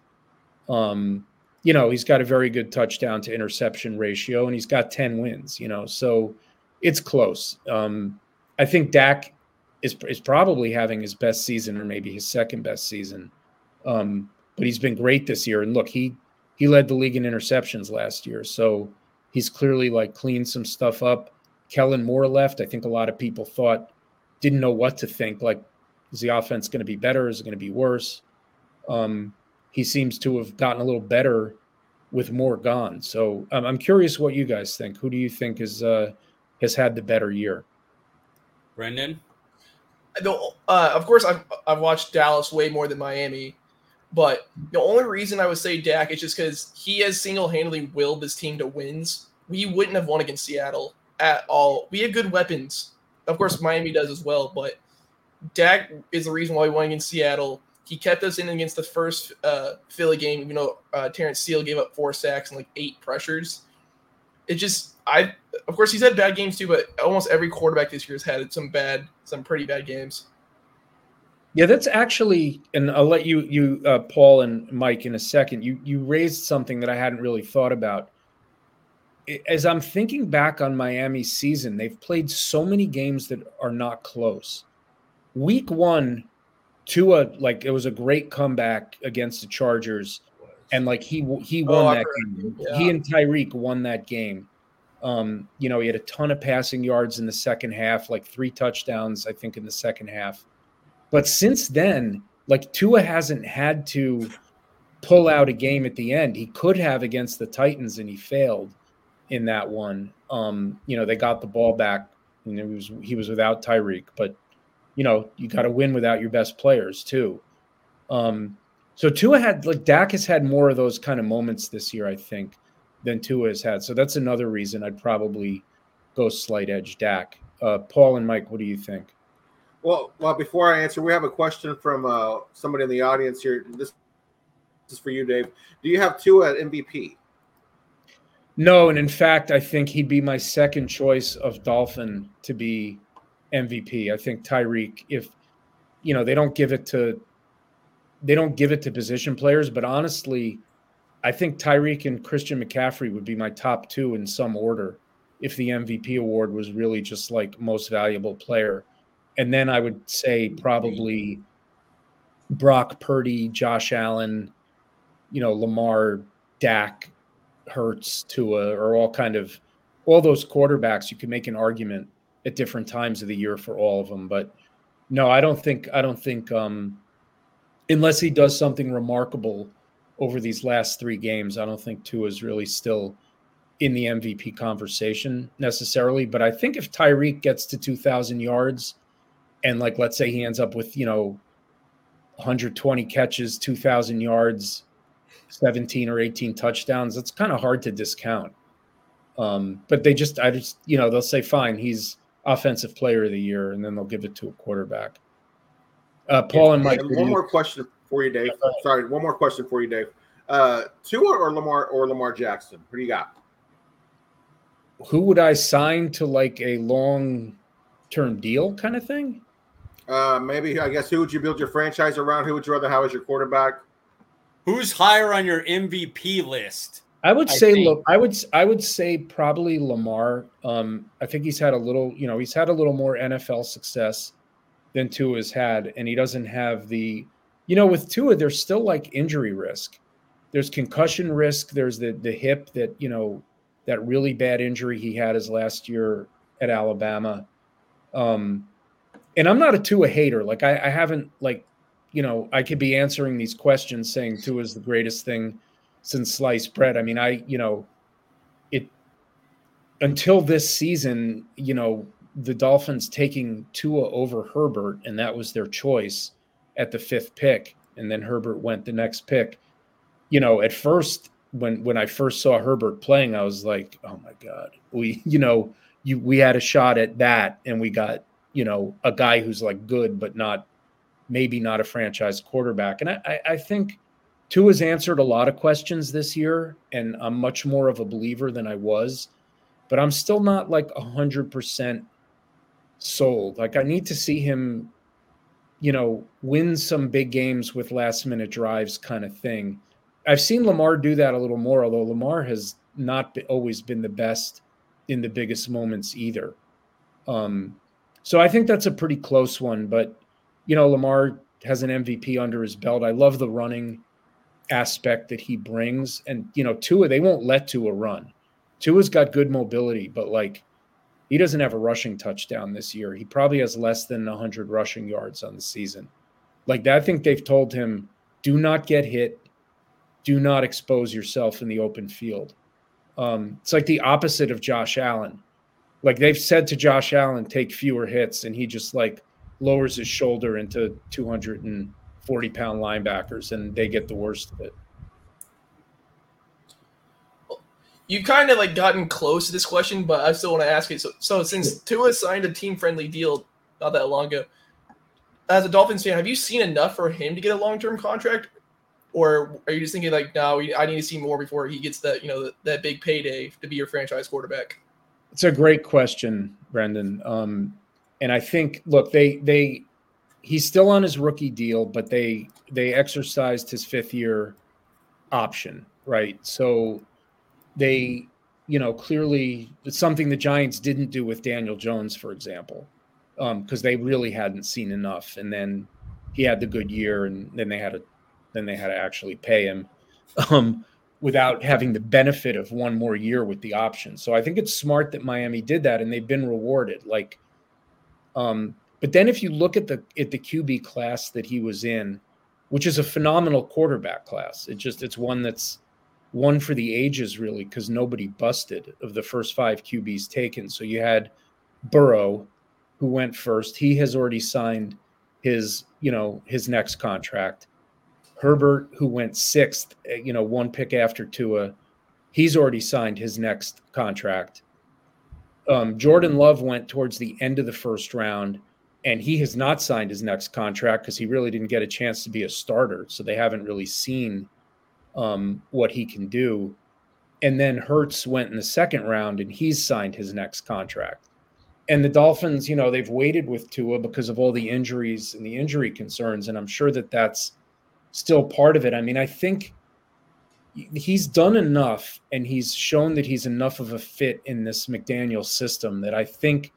Um, you know, he's got a very good touchdown to interception ratio, and he's got ten wins. You know, so it's close. Um, I think Dak is is probably having his best season, or maybe his second best season. Um, but he's been great this year, and look, he he led the league in interceptions last year, so he's clearly like cleaned some stuff up. Kellen Moore left. I think a lot of people thought didn't know what to think. Like, is the offense going to be better? Is it going to be worse? Um, he seems to have gotten a little better with Moore gone. So um, I'm curious what you guys think. Who do you think is uh, has had the better year? Brendan? Uh, of course, I've, I've watched Dallas way more than Miami, but the only reason I would say Dak is just because he has single handedly willed this team to wins. We wouldn't have won against Seattle at all. We have good weapons. Of course, Miami does as well, but Dak is the reason why we won against Seattle. He kept us in against the first uh, Philly game, even though uh, Terence Steele gave up four sacks and like eight pressures. It just, I, of course, he's had bad games too, but almost every quarterback this year has had some bad, some pretty bad games. Yeah, that's actually, and I'll let you, you, uh, Paul and Mike, in a second. You you raised something that I hadn't really thought about. As I'm thinking back on Miami's season, they've played so many games that are not close. Week one, Tua, like it was a great comeback against the Chargers, and like he he won Oh, that game. yeah. He and Tyreek won that game. Um, you know, he had a ton of passing yards in the second half, like three touchdowns, I think, in the second half. But since then, like Tua hasn't had to pull out a game at the end. He could have against the Titans, and he failed in that one. Um, you know, they got the ball back, and it was he was without Tyreek, but you know, you got to win without your best players too. Um, so Tua had like Dak has had more of those kind of moments this year, I think, than Tua has had. So that's another reason I'd probably go slight edge Dak. Uh, Paul and Mike, what do you think? Well, well, before I answer, we have a question from uh, somebody in the audience here. This, this is for you, Dave. Do you have Tua at MVP? No, and in fact, I think he'd be my second choice of Dolphin to be MVP. I think Tyreek, if you know, they don't give it to they don't give it to position players, but honestly, I think Tyreek and Christian McCaffrey would be my top two in some order if the MVP award was really just like most valuable player. And then I would say probably Brock Purdy, Josh Allen, you know, Lamar, Dak, Hurts, Tua are all kind of all those quarterbacks. You can make an argument at different times of the year for all of them. But no, I don't think I don't think um, unless he does something remarkable over these last three games, I don't think Tua is really still in the MVP conversation necessarily. But I think if Tyreek gets to 2,000 yards and, like, let's say he ends up with, you know, 120 catches, 2,000 yards, 17 or 18 touchdowns, that's kind of hard to discount. Um, but they just, I just, you know, they'll say, fine, he's offensive player of the year, and then they'll give it to a quarterback. Uh, Paul and Mike. one more question for you, Dave. Sorry, one more question for you, Dave. Uh, Tua or Lamar or Lamar Jackson? Who do you got? Who would I sign to like a long term deal kind of thing? Uh, maybe I guess who would you build your franchise around? Who would you rather have as your quarterback? Who's higher on your MVP list? I would say look, I would I would say probably Lamar. Um, I think he's had a little, you know, he's had a little more NFL success than Tua has had, and he doesn't have the, you know, with Tua, there's still like injury risk. There's concussion risk. There's the the hip that you know that really bad injury he had his last year at Alabama. Um, and I'm not a Tua hater. Like I, I haven't like, you know, I could be answering these questions saying Tua is the greatest thing since sliced bread. I mean, I, you know, it until this season, you know, the Dolphins taking Tua over Herbert, and that was their choice at the fifth pick, and then Herbert went the next pick. You know, at first when when I first saw Herbert playing, I was like, oh my god, we, you know, you we had a shot at that, and we got you know a guy who's like good but not maybe not a franchise quarterback, and I I, think. Tua's answered a lot of questions this year, and I'm much more of a believer than I was, but I'm still not like a hundred percent sold. Like I need to see him, you know, win some big games with last minute drives kind of thing. I've seen Lamar do that a little more, although Lamar has not be, always been the best in the biggest moments either. Um, so I think that's a pretty close one. But you know, Lamar has an MVP under his belt. I love the running aspect that he brings, and you know, Tua they won't let Tua run. Tua's got good mobility, but like he doesn't have a rushing touchdown this year. He probably has less than 100 rushing yards on the season. Like I think they've told him, do not get hit, do not expose yourself in the open field. Um, it's like the opposite of Josh Allen. Like they've said to Josh Allen, take fewer hits, and he just like lowers his shoulder into 240 pound linebackers, and they get the worst of it. You've kind of like gotten close to this question, but I still want to ask it. So, so since Tua signed a team friendly deal not that long ago, as a Dolphins fan, have you seen enough for him to get a long term contract, or are you just thinking like, no, I need to see more before he gets that you know that, that big payday to be your franchise quarterback? It's a great question, Brendan. Um, and I think, look, they they he's still on his rookie deal, but they they exercised his fifth year option, right? So they, you know, clearly it's something the Giants didn't do with Daniel Jones, for example, because um, they really hadn't seen enough. And then he had the good year, and then they had to then they had to actually pay him um, without having the benefit of one more year with the option. So I think it's smart that Miami did that, and they've been rewarded. Like, um, but then if you look at the at the QB class that he was in, which is a phenomenal quarterback class, it just it's one that's one for the ages really because nobody busted of the first five QBs taken. So you had Burrow, who went first. He has already signed his you know his next contract. Herbert, who went sixth, eh, you know, one pick after Tua, he's already signed his next contract. Um, Jordan Love went towards the end of the first round, and he has not signed his next contract because he really didn't get a chance to be a starter. So they haven't really seen um, what he can do. And then Hurts went in the second round, and he's signed his next contract. And the Dolphins, you know, they've waited with Tua because of all the injuries and the injury concerns, and I'm sure that that's still part of it. I mean, I think he's done enough and he's shown that he's enough of a fit in this McDaniel system that I think,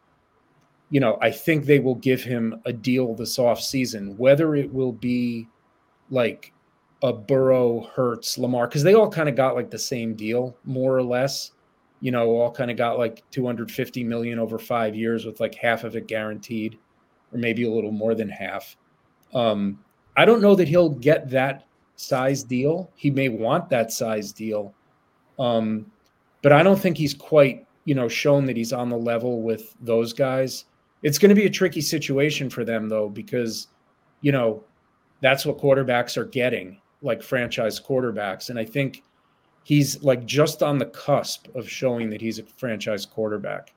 you know, I think they will give him a deal this off season, whether it will be like a Burrow, Hurts, Lamar, because they all kind of got like the same deal, more or less. you know, all kind of got like 250 million over five years with like half of it guaranteed, or maybe a little more than half. Um, I don't know that he'll get that size deal. He may want that size deal. Um, but I don't think he's quite, you know, shown that he's on the level with those guys. It's going to be a tricky situation for them though, because, you know, that's what quarterbacks are getting, like franchise quarterbacks. And I think he's like just on the cusp of showing that he's a franchise quarterback.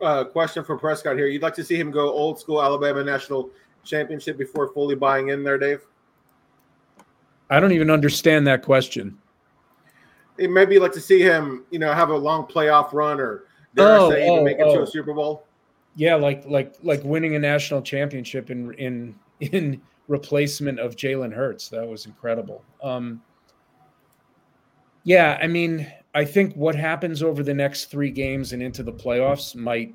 Uh, question for Prescott here. You'd like to see him go old school Alabama national championship before fully buying in there, Dave? I don't even understand that question. It maybe like to see him, you know, have a long playoff run or dare Oh, I say even oh, make it to oh. a Super Bowl. Yeah, like like like winning a national championship in in in replacement of Jalen Hurts. That was incredible. Um, yeah, I mean, I think what happens over the next three games and into the playoffs might,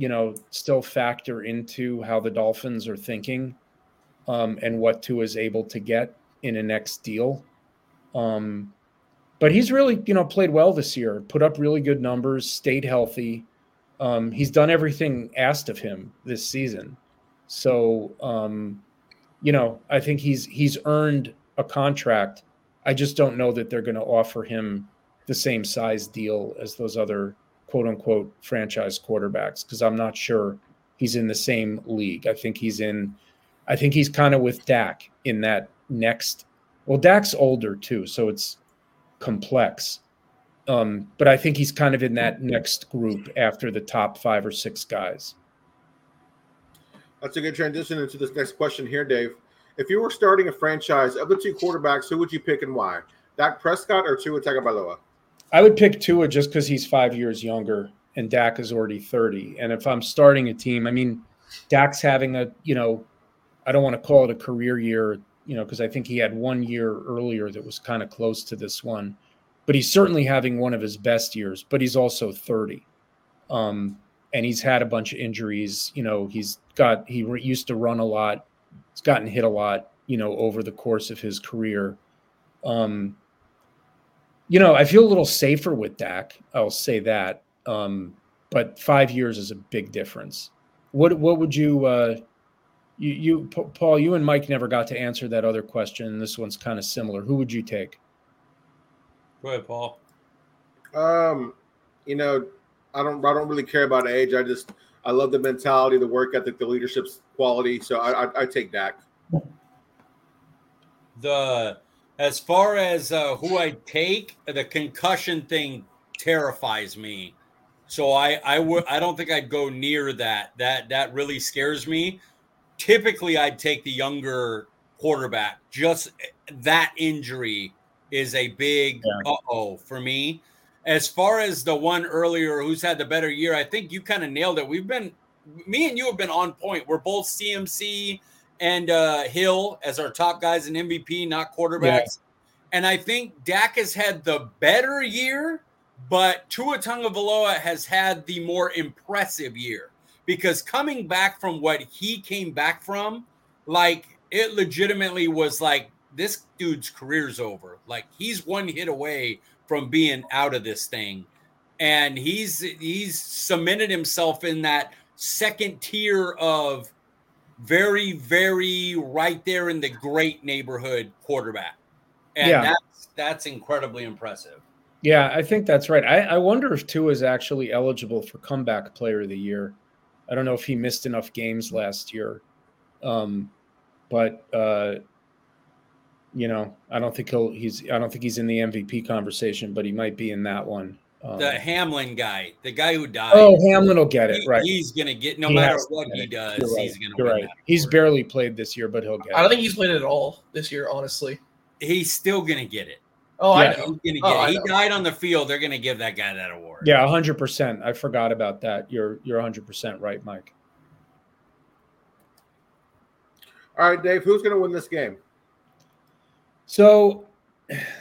you know, still factor into how the Dolphins are thinking, um, and what Tua is able to get in a next deal. Um, but he's really, you know, played well this year, put up really good numbers, stayed healthy. Um, he's done everything asked of him this season. So, um, you know, I think he's he's earned a contract. I just don't know that they're going to offer him the same size deal as those other quote unquote franchise quarterbacks because I'm not sure he's in the same league. I think he's in. I think he's kind of with Dak in that next. Well, Dak's older too, so it's complex. Um, but I think he's kind of in that next group after the top five or six guys. That's a good transition into this next question here, Dave. If you were starting a franchise of the two quarterbacks, who would you pick and why? Dak Prescott or Tua Tagovailoa? I would pick Tua just because he's five years younger and Dak is already 30. And if I'm starting a team, I mean, Dak's having a, you know, I don't want to call it a career year, you know, because I think he had one year earlier that was kind of close to this one, but he's certainly having one of his best years, but he's also 30. Um, and he's had a bunch of injuries. You know, he's got, he re- used to run a lot. He's gotten hit a lot, you know, over the course of his career. Um, you know, I feel a little safer with Dak. I'll say that. Um, but five years is a big difference. What what would you uh, you you Pa- Paul? You and Mike never got to answer that other question. This one's kind of similar. Who would you take? Go ahead, Paul. Um, you know, I don't I don't really care about age. I just I love the mentality, the work ethic, the leadership quality. So I I, I take Dak. The as far as uh, who I take, the concussion thing terrifies me. So I I would I don't think I'd go near that. That that really scares me. Typically, I'd take the younger quarterback. Just that injury is a big Yeah. uh oh for me. As far as the one earlier who's had the better year, I think you kind of nailed it. We've been me and you have been on point. We're both CMC and uh, Hill as our top guys in MVP, not quarterbacks. And I think Dak has had the better year, but Tua Tagovailoa has had the more impressive year because coming back from what he came back from, like it legitimately was like this dude's career's over. Like he's one hit away from being out of this thing, and he's he's cemented himself in that second tier of very, very right there in the great neighborhood quarterback. And Yeah. that's that's incredibly impressive. Yeah, I think that's right. I, I wonder if Tua is actually eligible for comeback player of the year. I don't know if he missed enough games last year. Um, but uh, you know, I don't think he'll he's I don't think he's in the MVP conversation, but he might be in that one. Um, The Hamlin guy, the guy who died. oh, Hamlin will get it, he- right. He's gonna get no He matter what he it. does, You're right. he's gonna You're win right. that He's award. barely played this year, but he'll get it. I don't think he's played at all this year, honestly. he's still gonna get it. Oh, Yeah. I know. He's gonna get Oh, it. I He know. died on the field. They're gonna give that guy that award. Yeah, hundred percent. I forgot about that. You're you're hundred percent right, Mike. All right, Dave, who's going to win this game? So,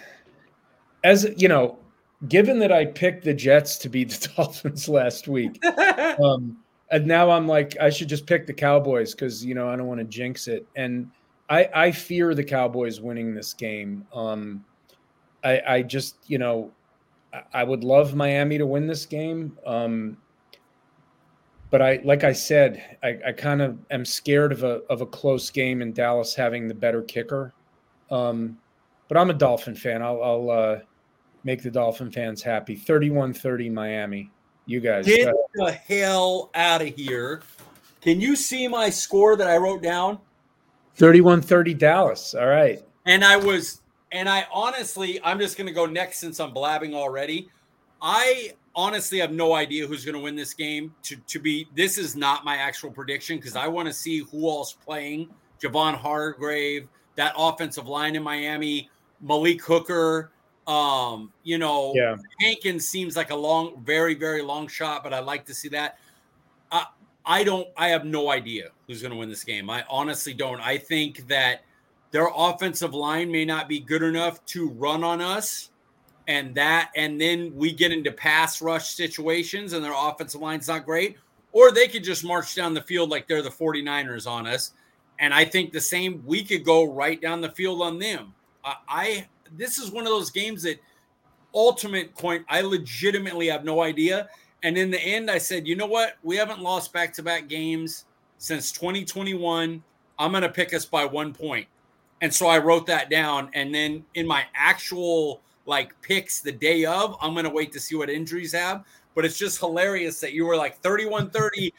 as you know, given that I picked the Jets to beat the Dolphins last week, um, and now I'm like, I should just pick the Cowboys because you know I don't want to jinx it, and I I fear the Cowboys winning this game. Um, I I just you know I would love Miami to win this game. Um, but I, like I said, I, I kind of am scared of a of a close game and Dallas having the better kicker. Um, but I'm a Dolphin fan. I'll, I'll uh, make the Dolphin fans happy. 31-30 Miami. You guys. Get the hell out of here. Can you see my score that I wrote down? 31-30 Dallas. All right. And I was and I honestly, I'm just going to go next since I'm blabbing already. I honestly have no idea who's going to win this game. To to be, this is not my actual prediction because I want to see who else playing. Javon Hargrave, that offensive line in Miami, Malik Hooker. Um, you know, yeah. Hankins seems like a long, very, very long shot, but I like to see that. I, I don't. I have no idea who's going to win this game. I honestly don't. I think that their offensive line may not be good enough to run on us and that and then we get into pass rush situations and their offensive line's not great or they could just march down the field like they're the 49ers on us and i think the same we could go right down the field on them i this is one of those games that ultimate point i legitimately have no idea and in the end i said you know what we haven't lost back-to-back games since 2021 i'm going to pick us by one point and so I wrote that down. And then in my actual like picks the day of, I'm gonna wait to see what injuries have. But it's just hilarious that you were like 31 30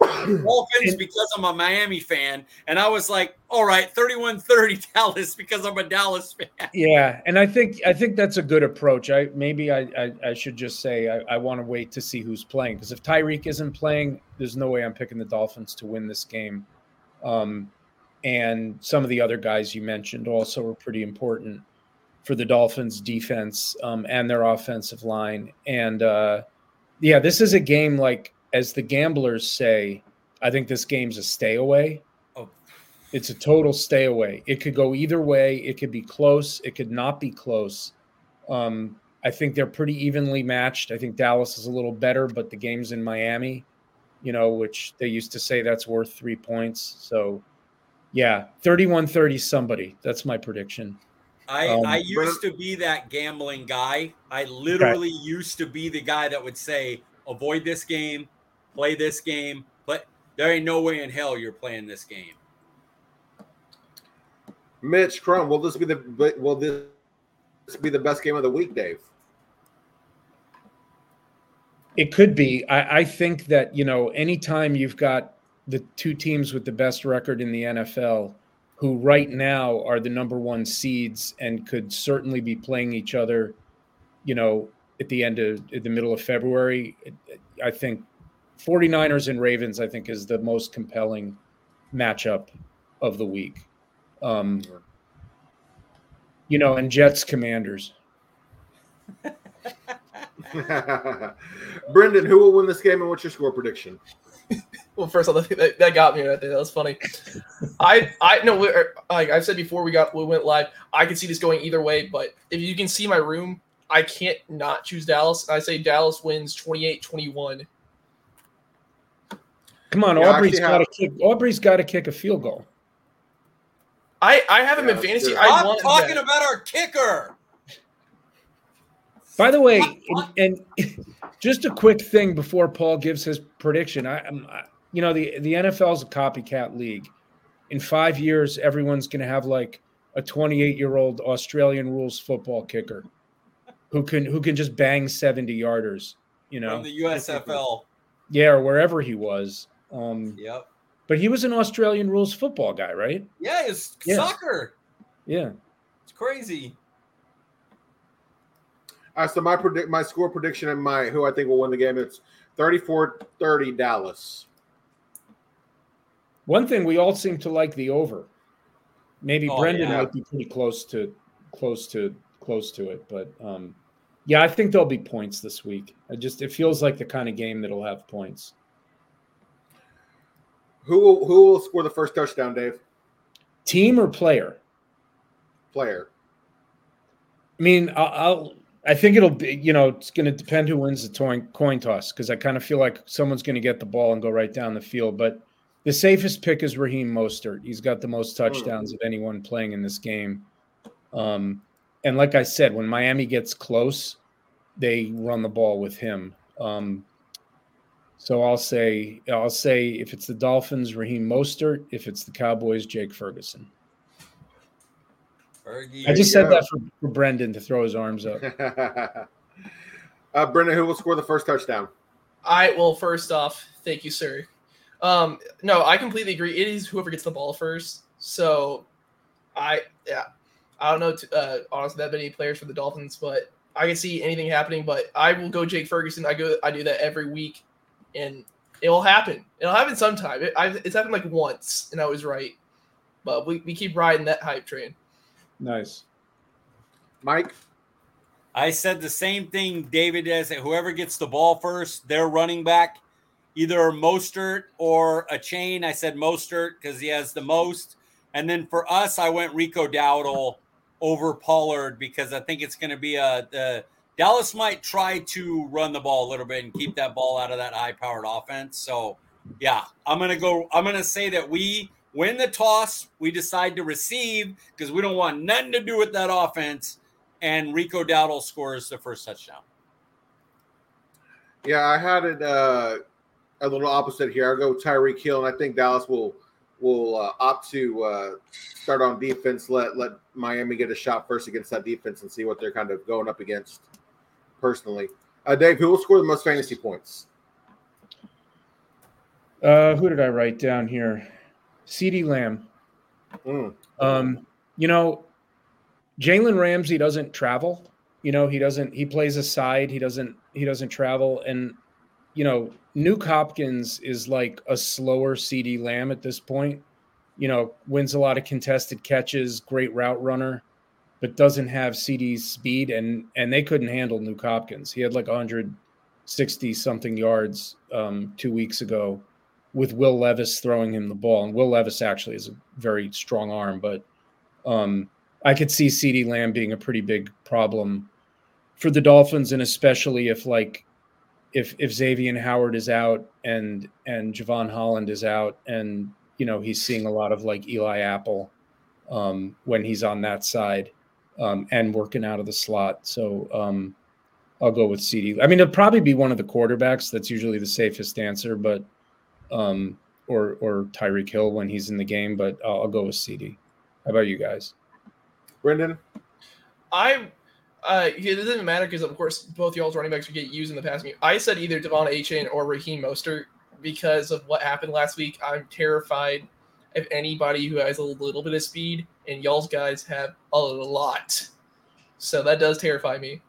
Dolphins because I'm a Miami fan. And I was like, all right, 31 30 Dallas because I'm a Dallas fan. Yeah. And I think I think that's a good approach. I maybe I I, I should just say I, I want to wait to see who's playing because if Tyreek isn't playing, there's no way I'm picking the Dolphins to win this game. Um, and some of the other guys you mentioned also are pretty important for the Dolphins' defense um, and their offensive line. And uh, yeah, this is a game like as the gamblers say. I think this game's a stay away. Oh. It's a total stay away. It could go either way. It could be close. It could not be close. Um, I think they're pretty evenly matched. I think Dallas is a little better, but the game's in Miami, you know, which they used to say that's worth three points. So yeah, 31 30 somebody. That's my prediction. I, um, I used to be that gambling guy. I literally okay. used to be the guy that would say, avoid this game, play this game, but there ain't no way in hell you're playing this game. Mitch Crum, will this be the will this be the best game of the week, Dave? It could be. I, I think that, you know, anytime you've got the two teams with the best record in the NFL, who right now are the number one seeds and could certainly be playing each other, you know, at the end of at the middle of February. I think 49ers and Ravens, I think, is the most compelling matchup of the week. Um, you know, and Jets Commanders. Brendan, who will win this game and what's your score prediction? well, first of all, that, that got me. That, that was funny. I I know like I've said before, we got we went live. I can see this going either way, but if you can see my room, I can't not choose Dallas. I say Dallas wins 28-21. Come on, yeah, Aubrey's got to kick. Aubrey's got to kick a field goal. I I have him yeah, in fantasy. Sure. I'm talking that. about our kicker. By the way, and, and, just a quick thing before Paul gives his prediction. I, I you know, the the NFL is a copycat league. In five years, everyone's going to have like a 28 year old Australian rules football kicker who can who can just bang 70 yarders. You know, from the USFL. Yeah, or wherever he was. Um, yep. But he was an Australian rules football guy, right? Yeah, it's yeah. soccer. Yeah, it's crazy. Uh, so my predict my score prediction and my who I think will win the game it's 34-30 Dallas. One thing we all seem to like the over. Maybe oh, Brendan yeah. might be pretty close to close to close to it, but um, yeah, I think there'll be points this week. I just it feels like the kind of game that'll have points. Who will who will score the first touchdown, Dave? Team or player? Player. I mean, I'll, I'll I think it'll be, you know, it's going to depend who wins the coin toss because I kind of feel like someone's going to get the ball and go right down the field. But the safest pick is Raheem Mostert. He's got the most touchdowns of anyone playing in this game. Um, and like I said, when Miami gets close, they run the ball with him. Um, so I'll say I'll say if it's the Dolphins, Raheem Mostert. If it's the Cowboys, Jake Ferguson. Fergie. I just said go. that for, for Brendan to throw his arms up. uh, Brendan, who will score the first touchdown? I well, first off, thank you, sir. Um, no, I completely agree. It is whoever gets the ball first. So, I yeah, I don't know t- uh, honestly that many players for the Dolphins, but I can see anything happening. But I will go Jake Ferguson. I go I do that every week, and it will happen. It'll happen sometime. It, I, it's happened like once, and I was right. But we, we keep riding that hype train. Nice. Mike? I said the same thing, David, as whoever gets the ball first, their running back, either Mostert or Achane. I said Mostert because he has the most. And then for us, I went Rico Dowdle over Pollard because I think it's going to be a the Dallas might try to run the ball a little bit and keep that ball out of that high powered offense. So yeah, I'm gonna go. I'm gonna say that we win the toss. We decide to receive because we don't want nothing to do with that offense. And Rico Dowdle scores the first touchdown. Yeah, I had it uh, a little opposite here. I'll go Tyreek Hill, and I think Dallas will will uh, opt to uh, start on defense. Let let Miami get a shot first against that defense and see what they're kind of going up against. Personally, uh, Dave, who will score the most fantasy points? Uh, who did I write down here? CeeDee Lamb. Mm. Um, you know, Jalen Ramsey doesn't travel. You know, he doesn't. He plays aside. He doesn't. He doesn't travel. And you know, Nuk Hopkins is like a slower CeeDee Lamb at this point. You know, wins a lot of contested catches, great route runner, but doesn't have CeeDee's speed. And and they couldn't handle Nuk Hopkins. He had like 160 something yards um, two weeks ago with Will Levis throwing him the ball. And Will Levis actually is a very strong arm, but um, I could see CeeDee Lamb being a pretty big problem for the Dolphins, and especially if like if if Xavier Howard is out and and Jevon Holland is out, and you know he's seeing a lot of like Eli Apple um, when he's on that side um, and working out of the slot. So um, I'll go with CeeDee. I mean, it'll probably be one of the quarterbacks. That's usually the safest answer, but um, or or Tyreek Hill when he's in the game. But I'll, I'll go with CeeDee. How about you guys? Brendan? I uh it doesn't matter because of course both y'all's running backs would get used in the past game. I said either De'Von Achane or Raheem Mostert because of what happened last week. I'm terrified of anybody who has a little bit of speed, and y'all's guys have a lot. So that does terrify me.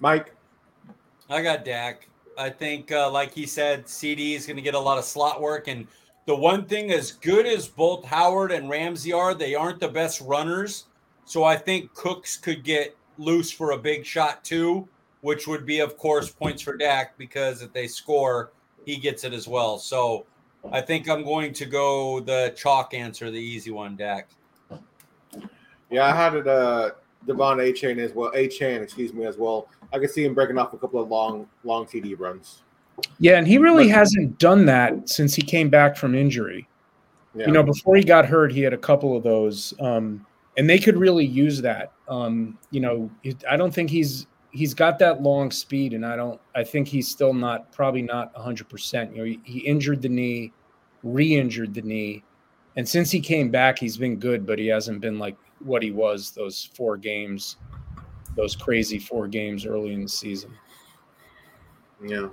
Mike? I got Dak. I think, uh, like he said, CeeDee is going to get a lot of slot work. And the one thing, as good as both Howard and Ramsey are, they aren't the best runners. So I think Cooks could get loose for a big shot too, which would be, of course, points for Dak because if they score, he gets it as well. So I think I'm going to go the chalk answer, the easy one, Dak. Yeah, I had it uh De'Von Achane as well. Achane, excuse me, as well. I could see him breaking off a couple of long, long TD runs. Yeah, and he really But- hasn't done that since he came back from injury. Yeah. You know, before he got hurt, he had a couple of those, um, and they could really use that. Um, you know, I don't think he's he's got that long speed, and I don't. I think he's still not probably not hundred percent. You know, he, he injured the knee, re-injured the knee, and since he came back, he's been good, but he hasn't been like what he was those four games, those crazy four games early in the season. Yeah.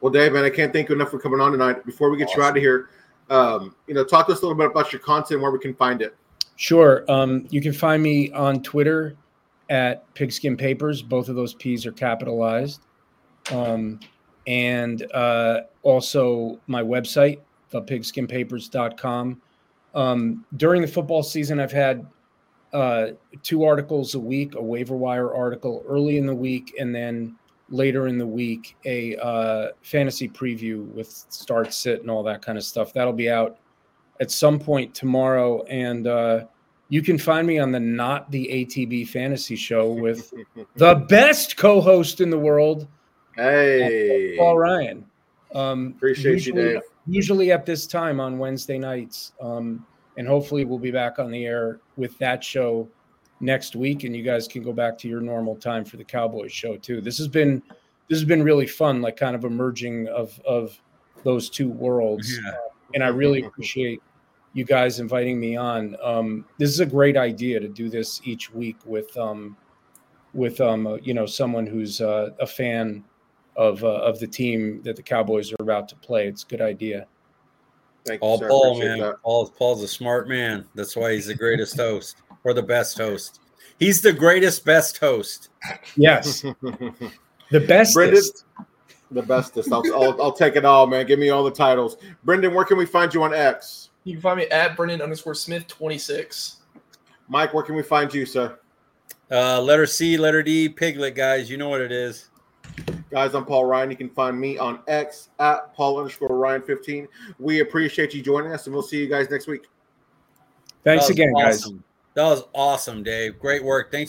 Well, Dave, man, I can't thank you enough for coming on tonight. Before we get you out of here, um, you know, talk to us a little bit about your content, where we can find it. Sure. Um, you can find me on Twitter at Pigskin Papers. Both of those P's are capitalized. Um, and uh, also my website, thepigskinpapers.com. Um, during the football season, I've had uh, two articles a week, a waiver wire article early in the week, and then later in the week, a uh, fantasy preview with start, sit, and all that kind of stuff. That'll be out at some point tomorrow. And uh, you can find me on the Not the ATB Fantasy Show with the best co-host in the world, hey, Paul Ryan. Um, appreciate you, Dave. Usually at this time on Wednesday nights, um, and hopefully we'll be back on the air with that show next week, and you guys can go back to your normal time for the Cowboys show too. This has been this has been really fun, like kind of a merging of of those two worlds, Yeah. and I really appreciate you guys inviting me on. Um, this is a great idea to do this each week with um, with um, uh, you know someone who's uh, a fan of uh, of the team that the Cowboys are about to play. It's a good idea. Thank you, All sir. Paul, man. that. Paul, Paul's a smart man. That's why he's the greatest host or the best host. He's the greatest, best host. Yes, the best. Brendan, the bestest. I'll, I'll, I'll take it all, man. Give me all the titles. Brendan, where can we find you on X? You can find me at Brenden underscore Smith twenty six. Mike, where can we find you, sir? Uh, letter C, letter D, Piglet, guys. You know what it is. Guys, I'm Paul Ryan. You can find me on X at Paul underscore Ryan 15. We appreciate you joining us, and we'll see you guys next week. Thanks That was again, guys. That was awesome, Dave. Great work. Thanks